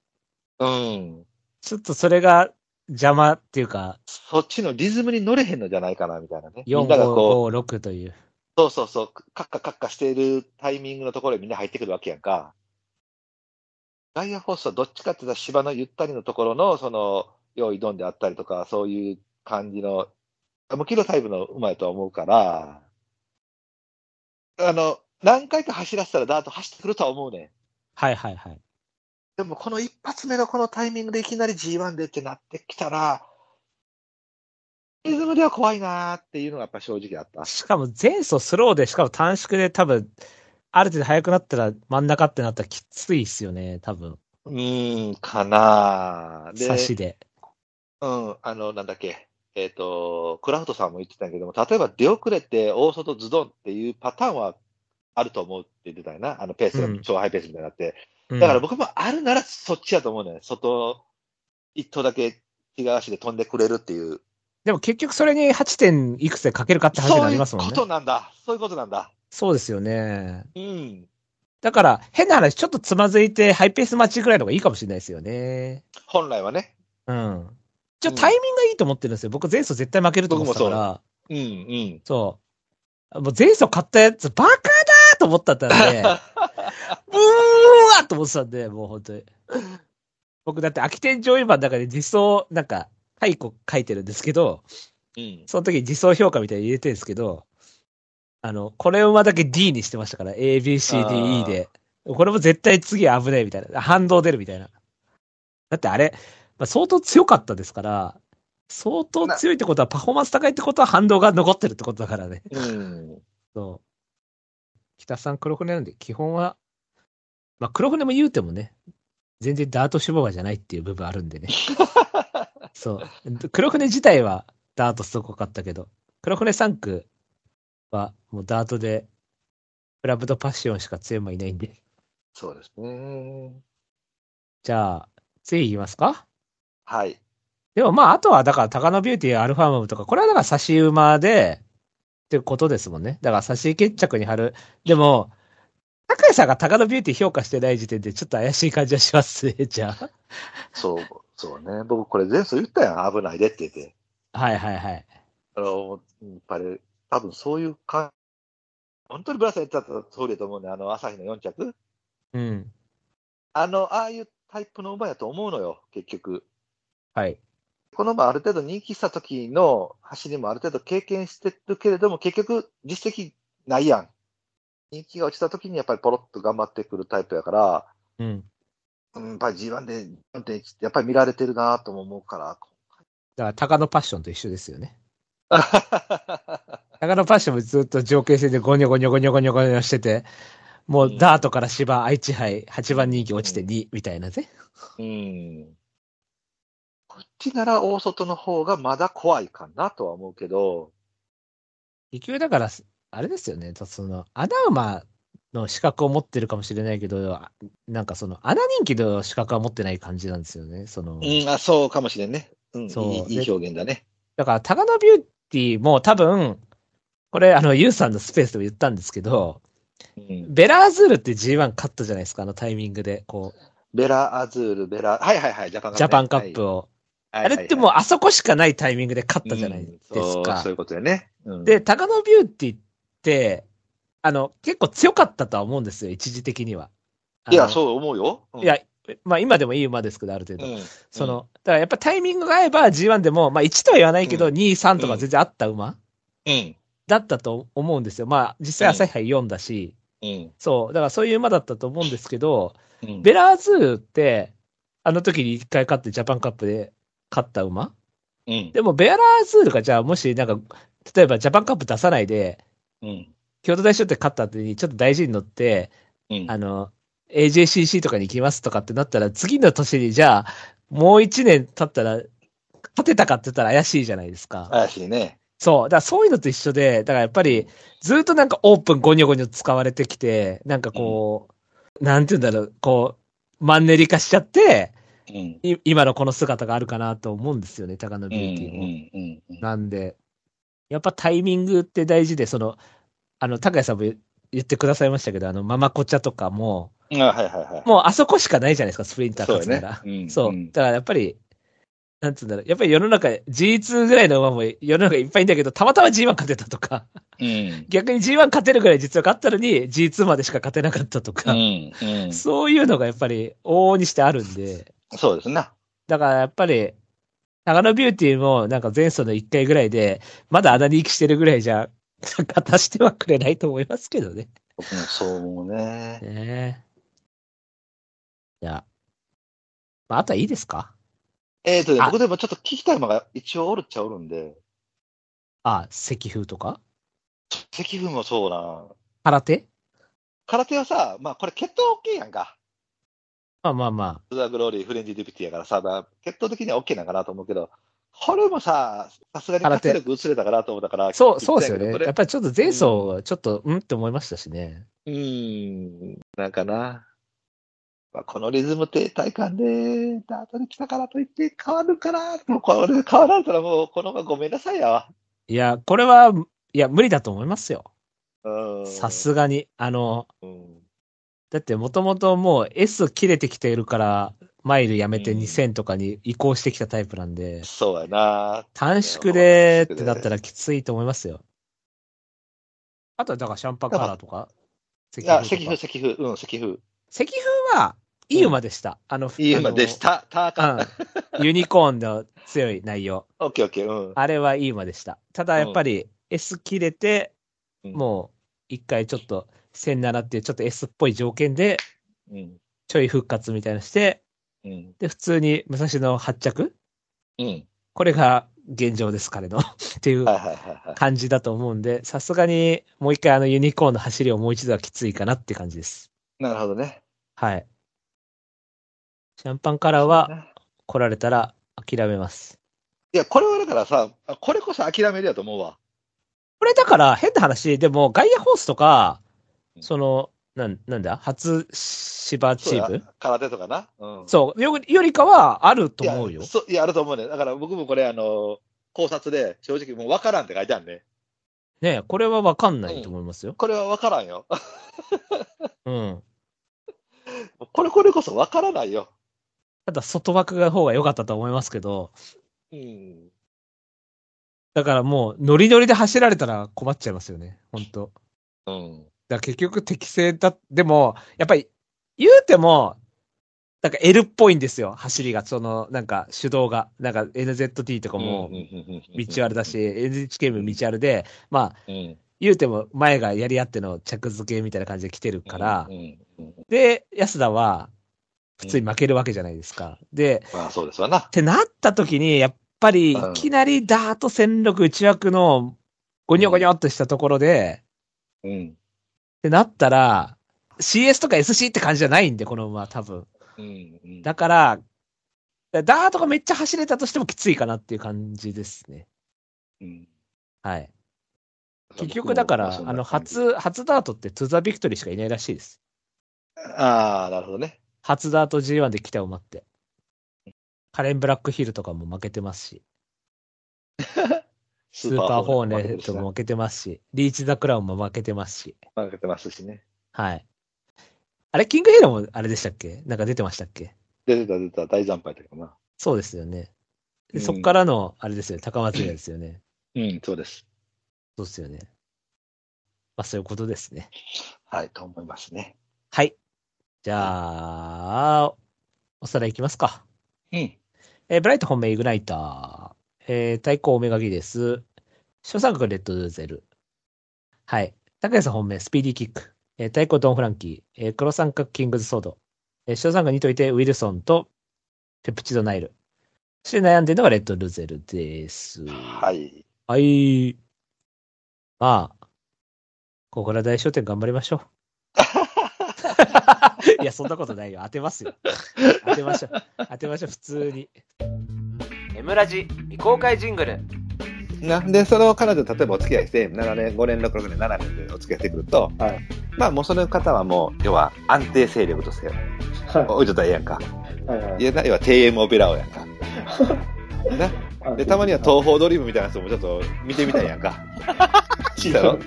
うん、ちょっとそれが邪魔っていうか、そっちのリズムに乗れへんのじゃないかな、みたいなね。み4、んながこう、5、5、6という。そうそうそう、カッカカッカしているタイミングのところにみんな入ってくるわけやんか。ガイアフォースはどっちかっていうと芝のゆったりのところの、その、用意ドンであったりとか、そういう感じの、無キロタイプの馬やとは思うから、あの、何回か走らせたらダート走ってくるとは思うねん。はいはいはい。でもこの一発目のこのタイミングでいきなり G1 でってなってきたら、リズムでは怖いなーっていうのがやっぱ正直あった。しかも前走スローで、しかも短縮で多分、ある程度速くなったら真ん中ってなったらきついっすよね、多分。うーん、かなー差しで。うん、あの、なんだっけ、えっ、と、クラフトさんも言ってたけども、例えば出遅れて大外ズドンっていうパターンはあると思うって言ってたよな。あのペースがうん超ハイペースみたいになって。うんだから僕もあるならそっちやと思うね。外、一頭だけ違う足で飛んでくれるっていう。でも結局それに8点いくつでかけるかって話にそういうなりますもんね。ことなんだ。そういうことなんだ。そうですよね。うん。だから、変な話、ちょっとつまずいて、ハイペース待ちぐらいの方がいいかもしれないですよね。本来はね。うん。ちょタイミングがいいと思ってるんですよ。僕、前走絶対負けると思ってたから。うん、うん。そう。もう前走買ったやつ、バカだーと思ったんで、うーわーと思ってたんで、もう本当に。僕だって空き店上位版の中で実装、なんか、解雇書いてるんですけど、うん。その時に実装評価みたいに入れてるんですけど、あの、これ馬だけ D にしてましたから、A, B, C, あ D, ー E で。これも絶対次危ないみたいな。反動出るみたいな。だってあれ、まあ、相当強かったですから、相当強いってことは、パフォーマンス高いってことは反動が残ってるってことだからね。うん。そう。北さん黒船なんで、基本は、まあ黒船も言うてもね、全然ダート脂肪馬じゃないっていう部分あるんでね。そう。黒船自体はダートすごかったけど、黒船3区はもうダートで、クラブとパッションしか強い馬いないんで。そうですね。じゃあ、次行きますか？はい。でもまあ、あとはだから、高野ビューティー、アルファームとか、これはだから差し馬で、ってことですもんね。だから差し決着に貼る。でも、高谷さんが高野ビューティー評価してない時点でちょっと怪しい感じはしますね、じゃあ。そう、そうね。僕これ前走言ったやん。危ないでって言って。はいはいはい。あの、やっぱり、多分そういうか、本当にブラスさん言ってた通りだと思うね。あの、朝日の4着。うん。あの、ああいうタイプの馬やと思うのよ、結局。はい。この馬ある程度人気した時の走りもある程度経験してるけれども、結局実績ないやん。人気が落ちた時にやっぱりポロッと頑張ってくるタイプやから、うん。うん、やっぱり G1 で4.1ってやっぱり見られてるなとも思うから。だから、高野パッションと一緒ですよね。高野パッションもずっと条件戦でゴニョゴニョゴニョゴニョゴニョしてて、もうダートから芝、愛知杯、8番人気落ちて2みたいなね。うん。こっちなら大外の方がまだ怖いかなとは思うけど、結局だから、あれですよね。その、穴馬の資格を持ってるかもしれないけど、あなんかその、穴人気の資格は持ってない感じなんですよね。その、うん、あ、そうかもしれんね。うん、そういい表現だね。だから、高野ビューティーも多分、これ、あの、ユウさんのスペースでも言ったんですけど、うん、ヴェラアズールって G1 勝ったじゃないですか、あのタイミングで、こう、ヴェラアズール、ベラ、はいはいはい、ジャパンカップね、ジャパンカップを。はいあれってもうあそこしかないタイミングで勝ったじゃないですうんそうかそう。いうことよね。うんで、高野ビューティーって、あの、結構強かったとは思うんですよ、一時的には。いや、う。そう思うよ。うんいや、まあ今でもいい馬ですけど、ある程度。うん、その、だからやっぱタイミングが合えば G1 でも、まあ1とは言わないけど、う2、3とか全然あった馬うん、だったと思うんですよ。まあ実際朝日杯4だし、うん、そう、だからそういう馬だったと思うんですけど、うん。ヴェラアズールって、あの時に1回勝ってジャパンカップで勝った馬うん。でも、ヴェラアズールがじゃあ、もし、なんか、例えばジャパンカップ出さないで、うん。京都大賞典勝った後にちょっと大事に乗って、うん。あの、AJCC とかに行きますとかってなったら、次の年にじゃあ、もう一年経ったら、勝てたかって言ったら怪しいじゃないですか。怪しいね。そう。だからそういうのと一緒で、だからやっぱり、ずっとなんかオープンゴニョゴニョ使われてきて、なんかこう、なんて言うんだろう、こう、マンネリ化しちゃって、うん。い今のこの姿があるかなと思うんですよね、高野うん。ビューティーも。うん。うん。なんで、やっぱタイミングって大事で、その、あの、高谷さんも言言ってくださいましたけど、あの、ママコチャとかも、うん。あはいはいはい。もうあそこしかないじゃないですか、スプリンターそう勝つなら。やね。うん。そう。んだからやっぱり、なんつうんだろう。やっぱり世の中、G2 ぐらいの馬も世の中いっぱいいんだけど、たまたま G1 勝てたとか、うん。逆に G1 勝てるぐらい実力あったのに G2 までしか勝てなかったとうか、ん。うん。そういうのがやっぱり往々にしてあるんで、そうですな。だからやっぱり、長野ビューティーもなんか前走の1回ぐらいで、まだ穴に行きしてるぐらいじゃ、勝たしてはくれないと思いますけどね。僕もそう思うね。ねえ。じゃあ、まあ、あとはいいですか？えっとね、あ僕でもちょっと聞きたいのが一応おるっちゃおるんで、あ、石風とか？赤粉もそうな。空手？空手はさ、まあこれ血統 OK やんか。まあまあまスザグローリー、フレンジディピティやからさ、まあ血統的には OK なんかなと思うけど、これもさ、さすがに活力薄れたかなと思ったから、あ。そう、そうですよね。やっぱりちょっと前走はちょっと、うんって思いましたしね。うーん、なんかな。まあ、このリズム停滞感で、ダートに来たからといって変わるかな。もうこれ変わられたらもうこのままごめんなさいやわ。いや、これは、いや、無理だと思いますよ。うん。さすがに。あの、うん。だってもともともう S 切れてきているから、マイルやめてうん2000とかに移行してきたタイプなんで、そうやな。短縮でってなったらきついと思いますよ。あとはだからシャンパンカラーとか、いや、石石風、石風、うん、石風。石風はいい馬でした。あの、いい馬でした。た。たか。うん。ユニコーンの強い内容。オッケーオッケー、うん。あれはいい馬でした。ただやっぱり S 切れて、うんもう一回ちょっと1007っていうちょっと S っぽい条件でうん。ちょい復活みたいなのして、うん。で、普通に武蔵の発着うん。これが現状です、彼の。っていう。感じだと思うんで、さすがにもう一回あのユニコーンの走りをもう一度はきついかなって感じです。なるほどね。はい。シャンパンカラーは来られたら諦めます。いや、これはだからさ、これこそ諦めるやと思うわ。これだから変な話、でもガイアホースとかう、んその、なん、なんだ？初芝チーム？空手とかな？うん。そう、よよりかはあると思うよ。そういや、あると思うね。だから僕もこれ、あの、考察で、正直もう分からんって書いてあるね。ねこれはわかんないと思いますよ。これは分からんよ。うん。これ、これこそ分からないよ。ただ外枠が方が良かったと思いますけど、うん。だからもうノリノリで走られたら困っちゃいますよね。本当うん。だ結局適正だ、でも、やっぱり言うても、なんか L っぽいんですよ、走りが。その、なんか手動が。なんか NZT とかも道あるだし、NHK も道あるで、まあ、うん。言うても前がやり合っての着付けみたいな感じで来てるからう、ん。うん。で、安田は普通に負けるわけじゃないですか。で、まあ、そうですわな。ってなった時に、やっぱりいうんきなりダート戦力内枠のゴニョゴニョっとしたところで、うん。ってなったら、CS とか SC って感じじゃないんで、この馬多分。うん。うん。だから、ダートがめっちゃ走れたとしてもきついかなっていう感じですね。うんはい。結局だから、あの、。初、初ダートってトゥザビクトリーしかいないらしいです。ああ、なるほどね。初ダート G1 で来た馬って。カレン・ブラックヒルとかも負けてますし、スーパーホーネットも負けてますし、リーチ・ザ・クラウンも負けてますし、負けてますしね。はい。あれ、キングヒーローもあれでしたっけ？なんか出てましたっけ？出てた出てた大惨敗だけどな。そうですよね。でうんそっからの、あれですよね、高松屋ですよね。うん、そうです。そうですよね。まあ、そういうことですね。はい、と思いますね。はい。じゃあ、おさらいいきますか。うん。えーブライト本命イグナイター。えー、対抗オメガギです。小三角レッドドゥーゼル。はい。高谷さん本命スピーディーキック。えー、対抗ドンフランキー。えー、黒三角キングズソード。えー、小三角にといてウィルソンとペプチドナイル。そして悩んでるのがレッドルゼルです。はい。はい。まあ、ここら大商店頑張りましょう。いや、そんなことないよ。当てますよ。当てましょう。当てましょう、普通に。M ラジ未公開ジングル。なんで、その彼女、例えばお付き合いして、7年、5年、6年、7年でお付き合いしてくると、はいまあもうその方はもう、要は安定勢力としては置いとったらええやんか。い。はいはいいや、な要は TM オペラ王やんか。な。で、たまには東方ドリームみたいな人もちょっと見てみたいやんか。違う。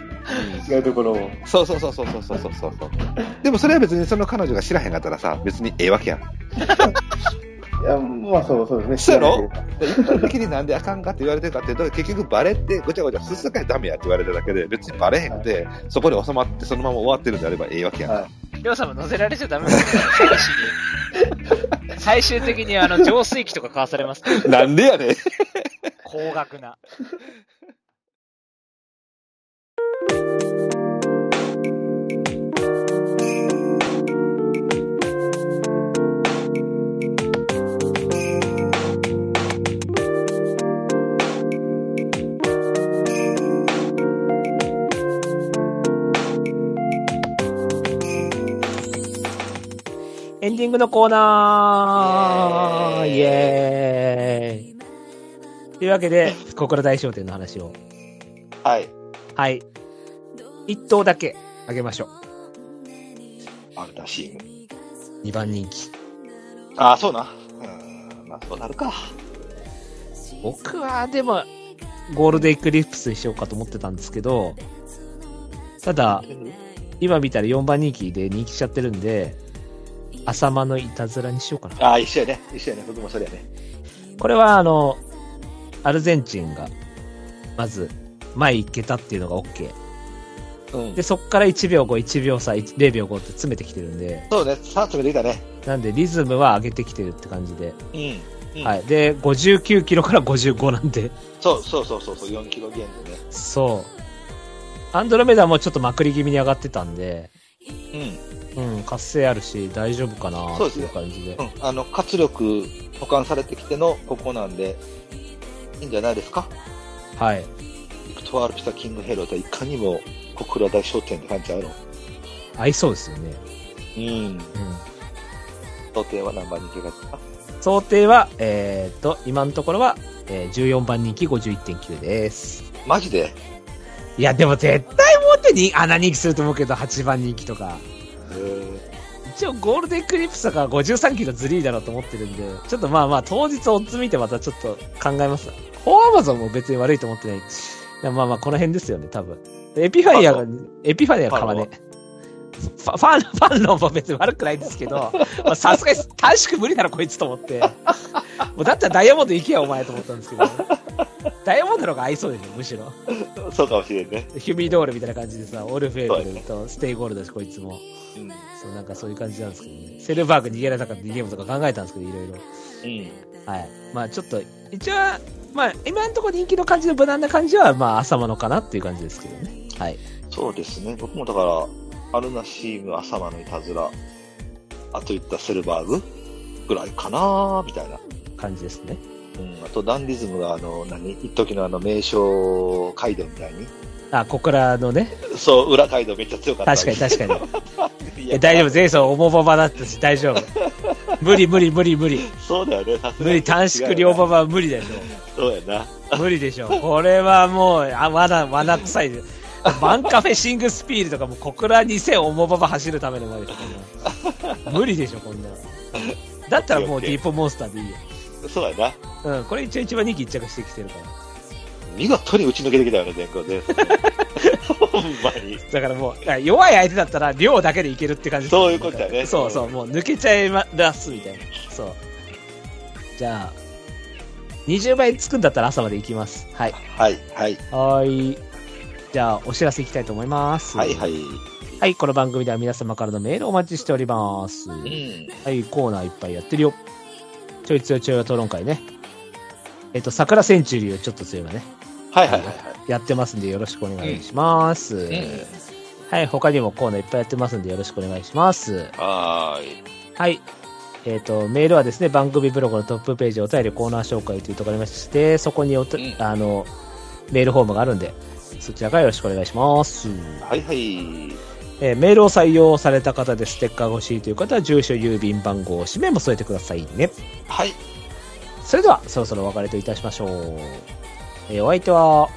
違うところを。そうそうそうそうそうそうそうそう。でもそれは別にその彼女が知らへんかったらさ、別にええわけやん。いや、まあそうそうですね。そうやろ？一般的になんであかんかって言われてるかっていうと、結局バレってごちゃごちゃすすかいダメやって言われてるだけで、別にバレへんくて、そこで収まってそのまま終わってるんであればええわけやんか。はりょうさんも乗せられちゃダメですよ、話に。最終的にあの、浄水器とか買わされますから なんでやねん。高額な。エンディングのコーナーイエーイというわけで、小倉大商店の話を。はい。はい。一頭だけあげましょう。アルタシーム。2番人気。ああ、そうな。うん、まあそうなるか。僕は、でも、ゴールデンエクリプスにしようかと思ってたんですけど、ただ、今見たら4番人気で人気しちゃってるんで、浅間のいたずらにしようかな。ああ、一緒やね。一緒やね。僕もそれやね。これは、あの、アルゼンチンが、まず、前行けたっていうのが OK。うんで、そっから1秒後、1秒差、1 0秒後って詰めてきてるんで、そうね。さあ、詰めてきたね。なんでリズムは上げてきてるって感じで。うん。はい。で、59キロから55なんで、そうそうそうそうそう、4キロ減でね。そう。アンドロメダもちょっとまくり気味に上がってたんで、うん。うん、活性あるし、大丈夫かなっていうそうですね感じで。うん。あの、活力保管されてきてのここなんで、いいんじゃないですか？はい。ビクトワール・ピサ・キング・ヘローといかにも小倉大賞典って感じあるの？合いそうですよね。うん。うん。想定は何番に行けがか？想定は、えーっと、今のところは、えー14番人気51.9です。マジで？いや、でも絶対もってに穴人気すると思うけど、8番人気とか。一応ゴールドエクリプスだから53キロずりーだろうと思ってるんで、ちょっとまあまあ当日オッズ見てまたちょっと考えます。フォーアマゾンも別に悪いと思ってない。まあまあこの辺ですよね、多分。エピファニアが、エピファニアが買わね。ファン、ファンのも別に悪くないんですけど、まあさすがに短縮無理だろこいつと思って。もうだったらダイヤモンド行けよお前と思ったんですけど、ダイヤモンドの方が合いそうでしょ、むしろ。そうかもしれんね。ヒュミドールみたいな感じでさ、オルフェードルとステイゴールドだし、こいつも。うん。そう、なんかそういう感じなんですけどね。セルバーグ逃げられなかったゲームとか考えたんですけど、いろいろ。うん。はい。まあちょっと、一応、まあ今のところ人気の感じの無難な感じは、まあ朝間のかなっていう感じですけどね。はい。そうですね。僕もだから、アルナシーム、浅間のいたずら、あと言ったセルバーグぐらいかなみたいな。感じですね。うん。あと、ダンディズムが、あの、何？一時のあの、名称街道みたいに。あ、ここからのね。そう、裏街道めっちゃ強かった。確かに確かに。大丈夫。前走重馬場だったし、大丈夫。無理無理無理無理。そうだよね。無理、短縮両馬場は無理だよ。そうやな。無理でしょ。これはもう、あ、罠、罠臭いで。バンカフェシングスピールとかも小倉2000重馬場走るための馬でしょ、こんなの無理でしょ、こんなの。だったらもうディープモンスターでいいよ。そうやな。うん、これ一応一番人気一着してきてるから。見事に打ち抜けてきたよね、全校で。ほんまに。だからもう、弱い相手だったら量だけでいけるって感じ。そういうことだねそうそう、もう抜けちゃいますみたいな。そう。じゃあ、20倍つくんだったら朝まで行きます。はい。はい、はい。はーい。じゃあ、お知らせいきたいと思います。はい、はい。はい、この番組では皆様からのメールをお待ちしております。うん。はい、コーナーいっぱいやってるよ。ちょい強いちょい討論会ね。えっと、桜センチュリーをちょっと強いわね。はい、はい、はい。やってますんでよろしくお願いします。うん。はい、他にもコーナーいっぱいやってますんでよろしくお願いします。はーい。はい。えっ、と、メールはですね、番組ブログのトップページお便りコーナー紹介というところがありまして、そこにおた、うんあの、メールフォームがあるんで、そちらからよろしくお願いします。はいはい。えーメールを採用された方でステッカーが欲しいという方は、住所、郵便番号、氏名も添えてくださいね。はい。それでは、そろそろお別れといたしましょう。えーお相手は、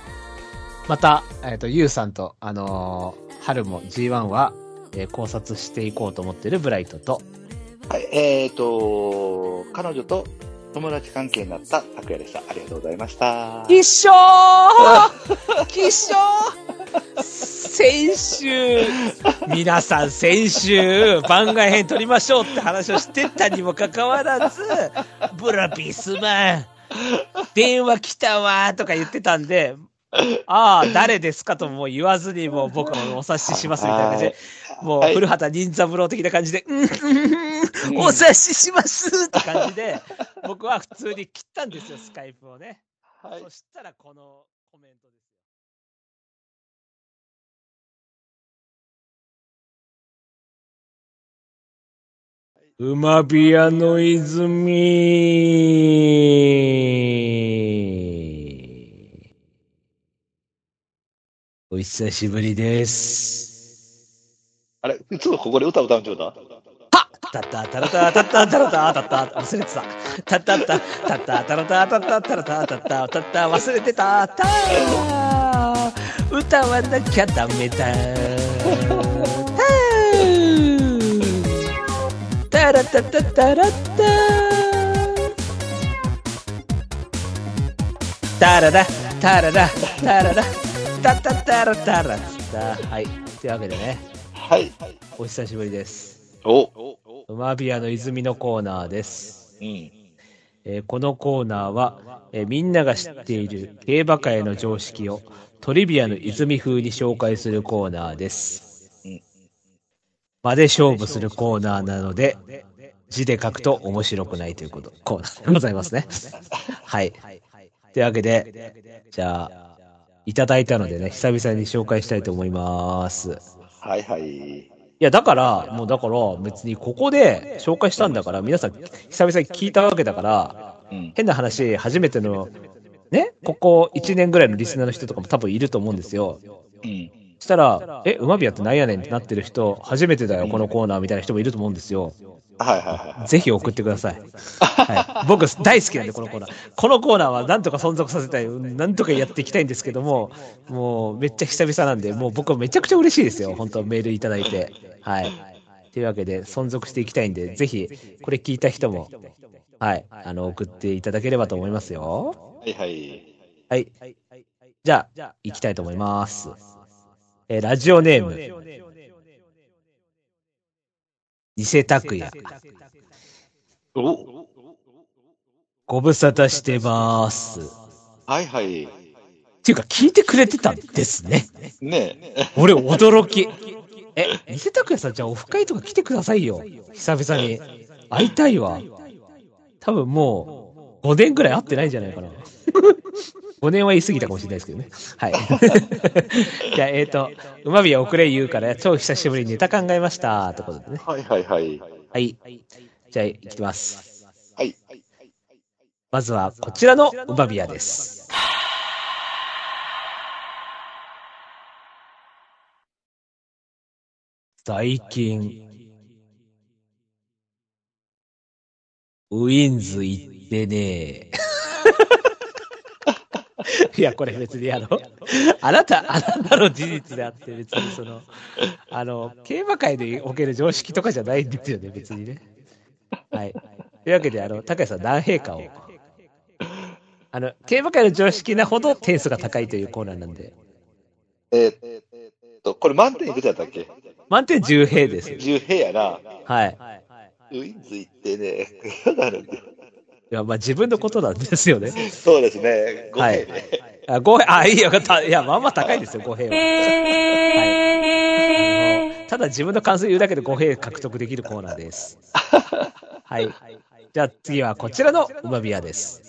また、えっ、と、ゆうさんと、あのー春も G1 は、えー考察していこうと思っているブライトと、はい、えっ、と、彼女と友達関係になった拓也でした。ありがとうございました。一緒 一緒先週、皆さん先週、番外編撮りましょうって話をしてたにもかかわらず、ブラピスマン、電話来たわとか言ってたんで、ああ、誰ですか？とも言わずにもう僕もお察ししますみたいな感じで、もうはい。古畑任三郎的な感じで、うん、うんうん。お察ししますって感じで、僕は普通に切ったんですよ、スカイプをね。はい。そしたらこの馬ビアの泉。お久しぶりです。あれ、いつもここで歌歌うんちゃうだタッタッタラタタッタッタラタタッタ忘れてた。タッタッタタッタタラタタッタッタラタタッタタッタ忘れてた。歌わなきゃダメだ。タラタタタラタタララタララタララタタタラタラタはい。というわけでね、はい。お久しぶりです。お馬ビアの泉のコーナーです。うん。えーこのコーナーは、えーみんなが知っている競馬界の常識をトリビアの泉風に紹介するコーナーですうん。場で勝負するコーナーなので、字で書くと面白くないということ、コーナーでございますね。はい。というわけで、じゃあ、いただいたのでね、久々に紹介したいと思います。はいはい。いや、だから、もうだから、別にここで紹介したんだから、皆さん久々に聞いたわけだから、うん。変な話、初めての、ね、ここ1年ぐらいのリスナーの人とかも多分いると思うんですよ。うん。そしたら、え、馬ビアってなんやねんってなってる人、初めてだよ、このコーナーみたいな人もいると思うんですよ。はいはいはぜひ送ってください。はい、僕、大好きなんで、このコーナー。このコーナーはなんとか存続させたい、なんとかやっていきたいんですけども、もう、めっちゃ久々なんで、もう僕はめちゃくちゃ嬉しいですよ。本当メールいただいて。はい。というわけで、存続していきたいんで、ぜひ、これ聞いた人も、はい、あの、送っていただければと思いますよ。い。はいはい。はい。じゃあ、行きたいと思います。えーラジオネーム、偽拓也。おご無沙汰してます。はいはい。っていうか、聞いてくれてたんですね。ねえ。俺、驚き。え、偽拓也さん、じゃあオフ会とか来てくださいよ。久々に。会いたいわ。多分もう、5年ぐらい会ってないんじゃないかな。5年は言い過ぎたかもしれないですけどね。はい。じゃあ、えっ、ー、と、馬ビア遅れ言うから、超久しぶりにネタ考えました。ということでね。はいはいはい。はい。じゃあ、いきます。はい。まずは、こちらの馬ビアです。最近、ウィンズ行ってね いや、これ別にあの、あなた、あなたの事実であって別にその、あの、競馬界でおける常識とかじゃないんですよね、別にね。はい。というわけで、あの、高谷さん何陛下を。あの、競馬界の常識なほど点数が高いというコーナーなんで、えーっと、これ満点いくつやったっけ？満点10平です。?10 平やな。はい。ウィンズ行ってね。なるんだいや、まあ自分のことなんですよね。そうですね。5平はいね。あ、5平、あ、いいよかった。いや、まあまあ高いですよ、5平は。はい。ただ自分の感想言うだけで5平獲得できるコーナーです。はい。じゃあ次はこちらの馬ビアです。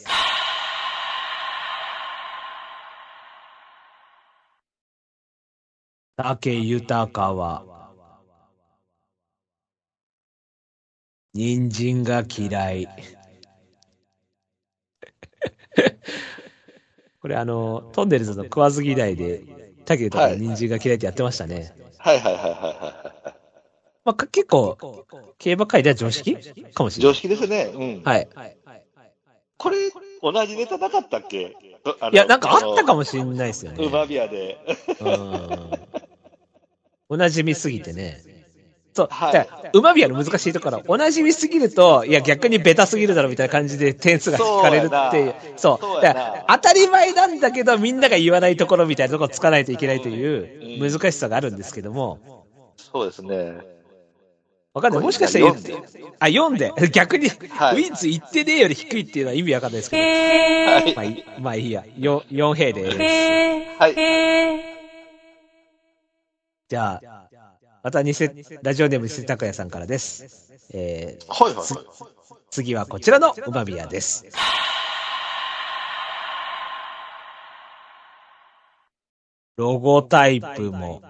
竹豊は、人参が嫌い。これあの、トンネルズの食わず嫌いで、竹とかはい人参が嫌いってやってましたね。はいはいはいはいはまあ、か結構、競馬界では常識かもしい。れない。常識ですね。うん。はい。これ、同じネタなかったっけ？いや、なんかあったかも。もしれないですよね。馬ビアで。うん。おなじみすぎてね。そう。はい。だから馬ビアの難しいところ。は、おなじみすぎると、いや、逆にベタすぎるだろみたいな感じで点数が引かれるっていう。そう。当たり前なんだけど、みんなが言わないところみたいなところをつかないといけないといううん。難しさがあるんですけども、そうですね。わかんない。もしかしたら言って読んで、あ、読んで、逆に、はい。ウィンズ言ってねえより低いっていうのは意味わかんないですけはい。ど、まあいい、まあいいや。4、4平です。はい。じゃあ、また偽、ラジオネーム偽拓也さんからです。えー、はいはいはい。次はこちらの馬ビアです。ロゴタイプも、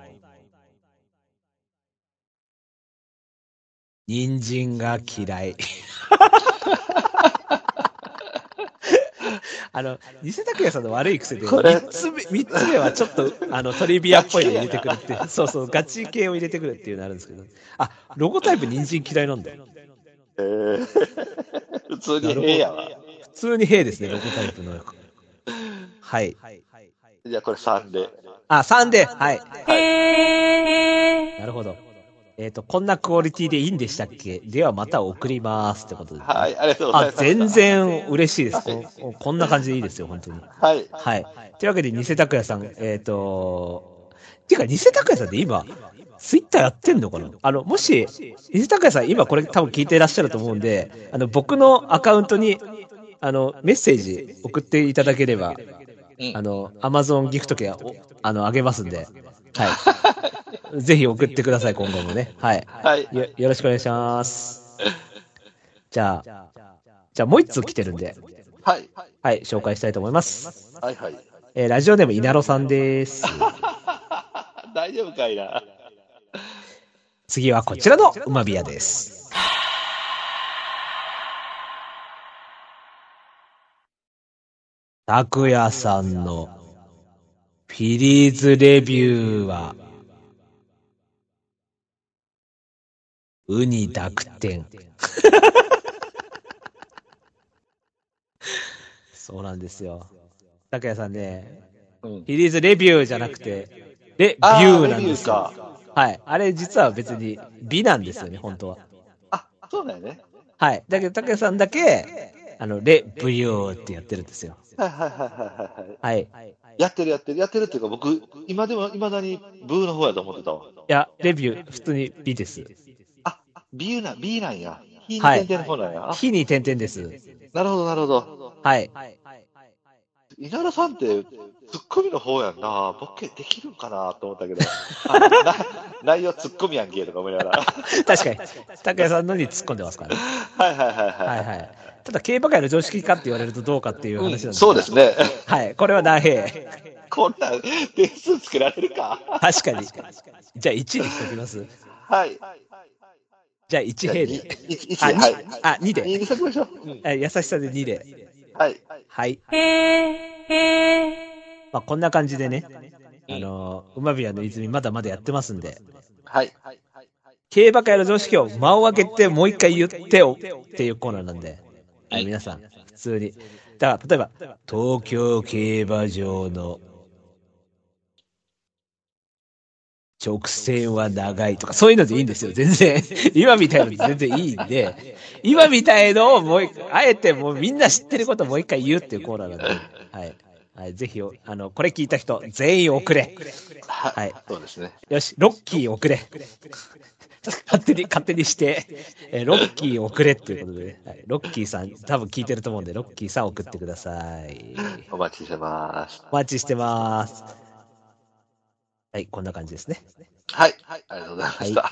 人参が嫌い。あの、偽拓也さんの悪い癖で、これ三つ目、三つ目はちょっと、あの、トリビアっぽいの入れてくるっていう、そうそう、ガチ系を入れてくるっていうのあるんですけど、あ、ロゴタイプ人参嫌いなんだよ。えー、普通にええやわ。普通に兵ですね、ロゴタイプの。はい。じゃあこれ3で。あ、3で、はい。なるほど。えっ、と、こんなクオリティでいいんでしたっけ？ではまた送りますってことで。はい、ありがとうございあま、す。全。然嬉しいです。ここんな感じでいいですよ、本当に。はい。はい。というわけで、偽拓也さん、えっ、と、ていうか、偽拓也さんって今、ツイッターやってんのかな？あの、もし、偽拓也さん今これ多分聞いていらっしゃると思うんで、あの、僕のアカウントに、あの、メッセージ送っていただければ、うんあの、アマゾンギフト券を、あの、あげますんで、はい。ぜひ送ってください、今後もね。はい。はい。よ、よろしくお願いします。じゃあ、じゃあもう一通来てるんで、はい。はい、紹介したいと思います。はいはい。えーラジオネーム、稲野さんです。大丈夫かいな。次はこちらの馬ビアです。拓也さんのフィリーズレビューは、ウニ濁点。そうなんですよ。拓也さんね、うんフ。ィリーズレビューじゃなくて、レビあューなんですよ。か。はい。あれ実は別に美なんですよね、本当は。あ、そうだよね。はい。だけど、竹さんだけ、あの、レ、ブユーってやってるんですよ。はいはいはいはいはい。はい。いやってるやってる。やってるっていうか僕、今でも、未だにブーの方やと思ってたわ。や、レビュー、普通に美です。あ、B な、B なんや。非にはい点々の方なんや。あ火に点々です。なるほどなるほど。はい。稲田さんって、ツッコミの方やんな。ボケできるんかなと思ったけど。内容ツッコミやんけとか思いながら。確かに。竹谷さんのに突っ込んでますからね。はいはいはいはい。はいはい。ただ、競馬界の常識かって言われるとどうかっていう話なんです、うんそうですね。はい。これは何平。こんなん、点数つけられるか。確かに。じゃあ1にしときます。はい。じゃあ1平で。1、あ、はい。2、あ、2で。2にしましょう。優しさで2で。はい。はい。まあ、こんな感じでね、あのー、馬ビアの泉まだまだやってますんで、はい。競馬界の常識を間を空けてもう一回言ってよっていうコーナーなんで、はい、皆さん、普通に。だから、例えば、東京競馬場の直線は長いとか、そういうのでいいんですよ、全然。今みたいなの全然いいんで、今みたいのをもうあえてもうみんな知ってることをもう一回言うっていうコーナーなんで、はい。はい、ぜひ、あの、これ聞いた人、全員送れ。ははい。そうですね。よし、ロッキー送れ。勝手に、勝手にして、えーロッキー送れっていうことで、ねはい、ロッキーさん、多分聞いてると思うんで、ロッキーさん送ってください。お待ちしてます。お待ちしてます。はい、こんな感じですね。はい。ありがとうございました。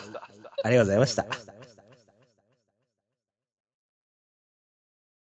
ありがとうございました。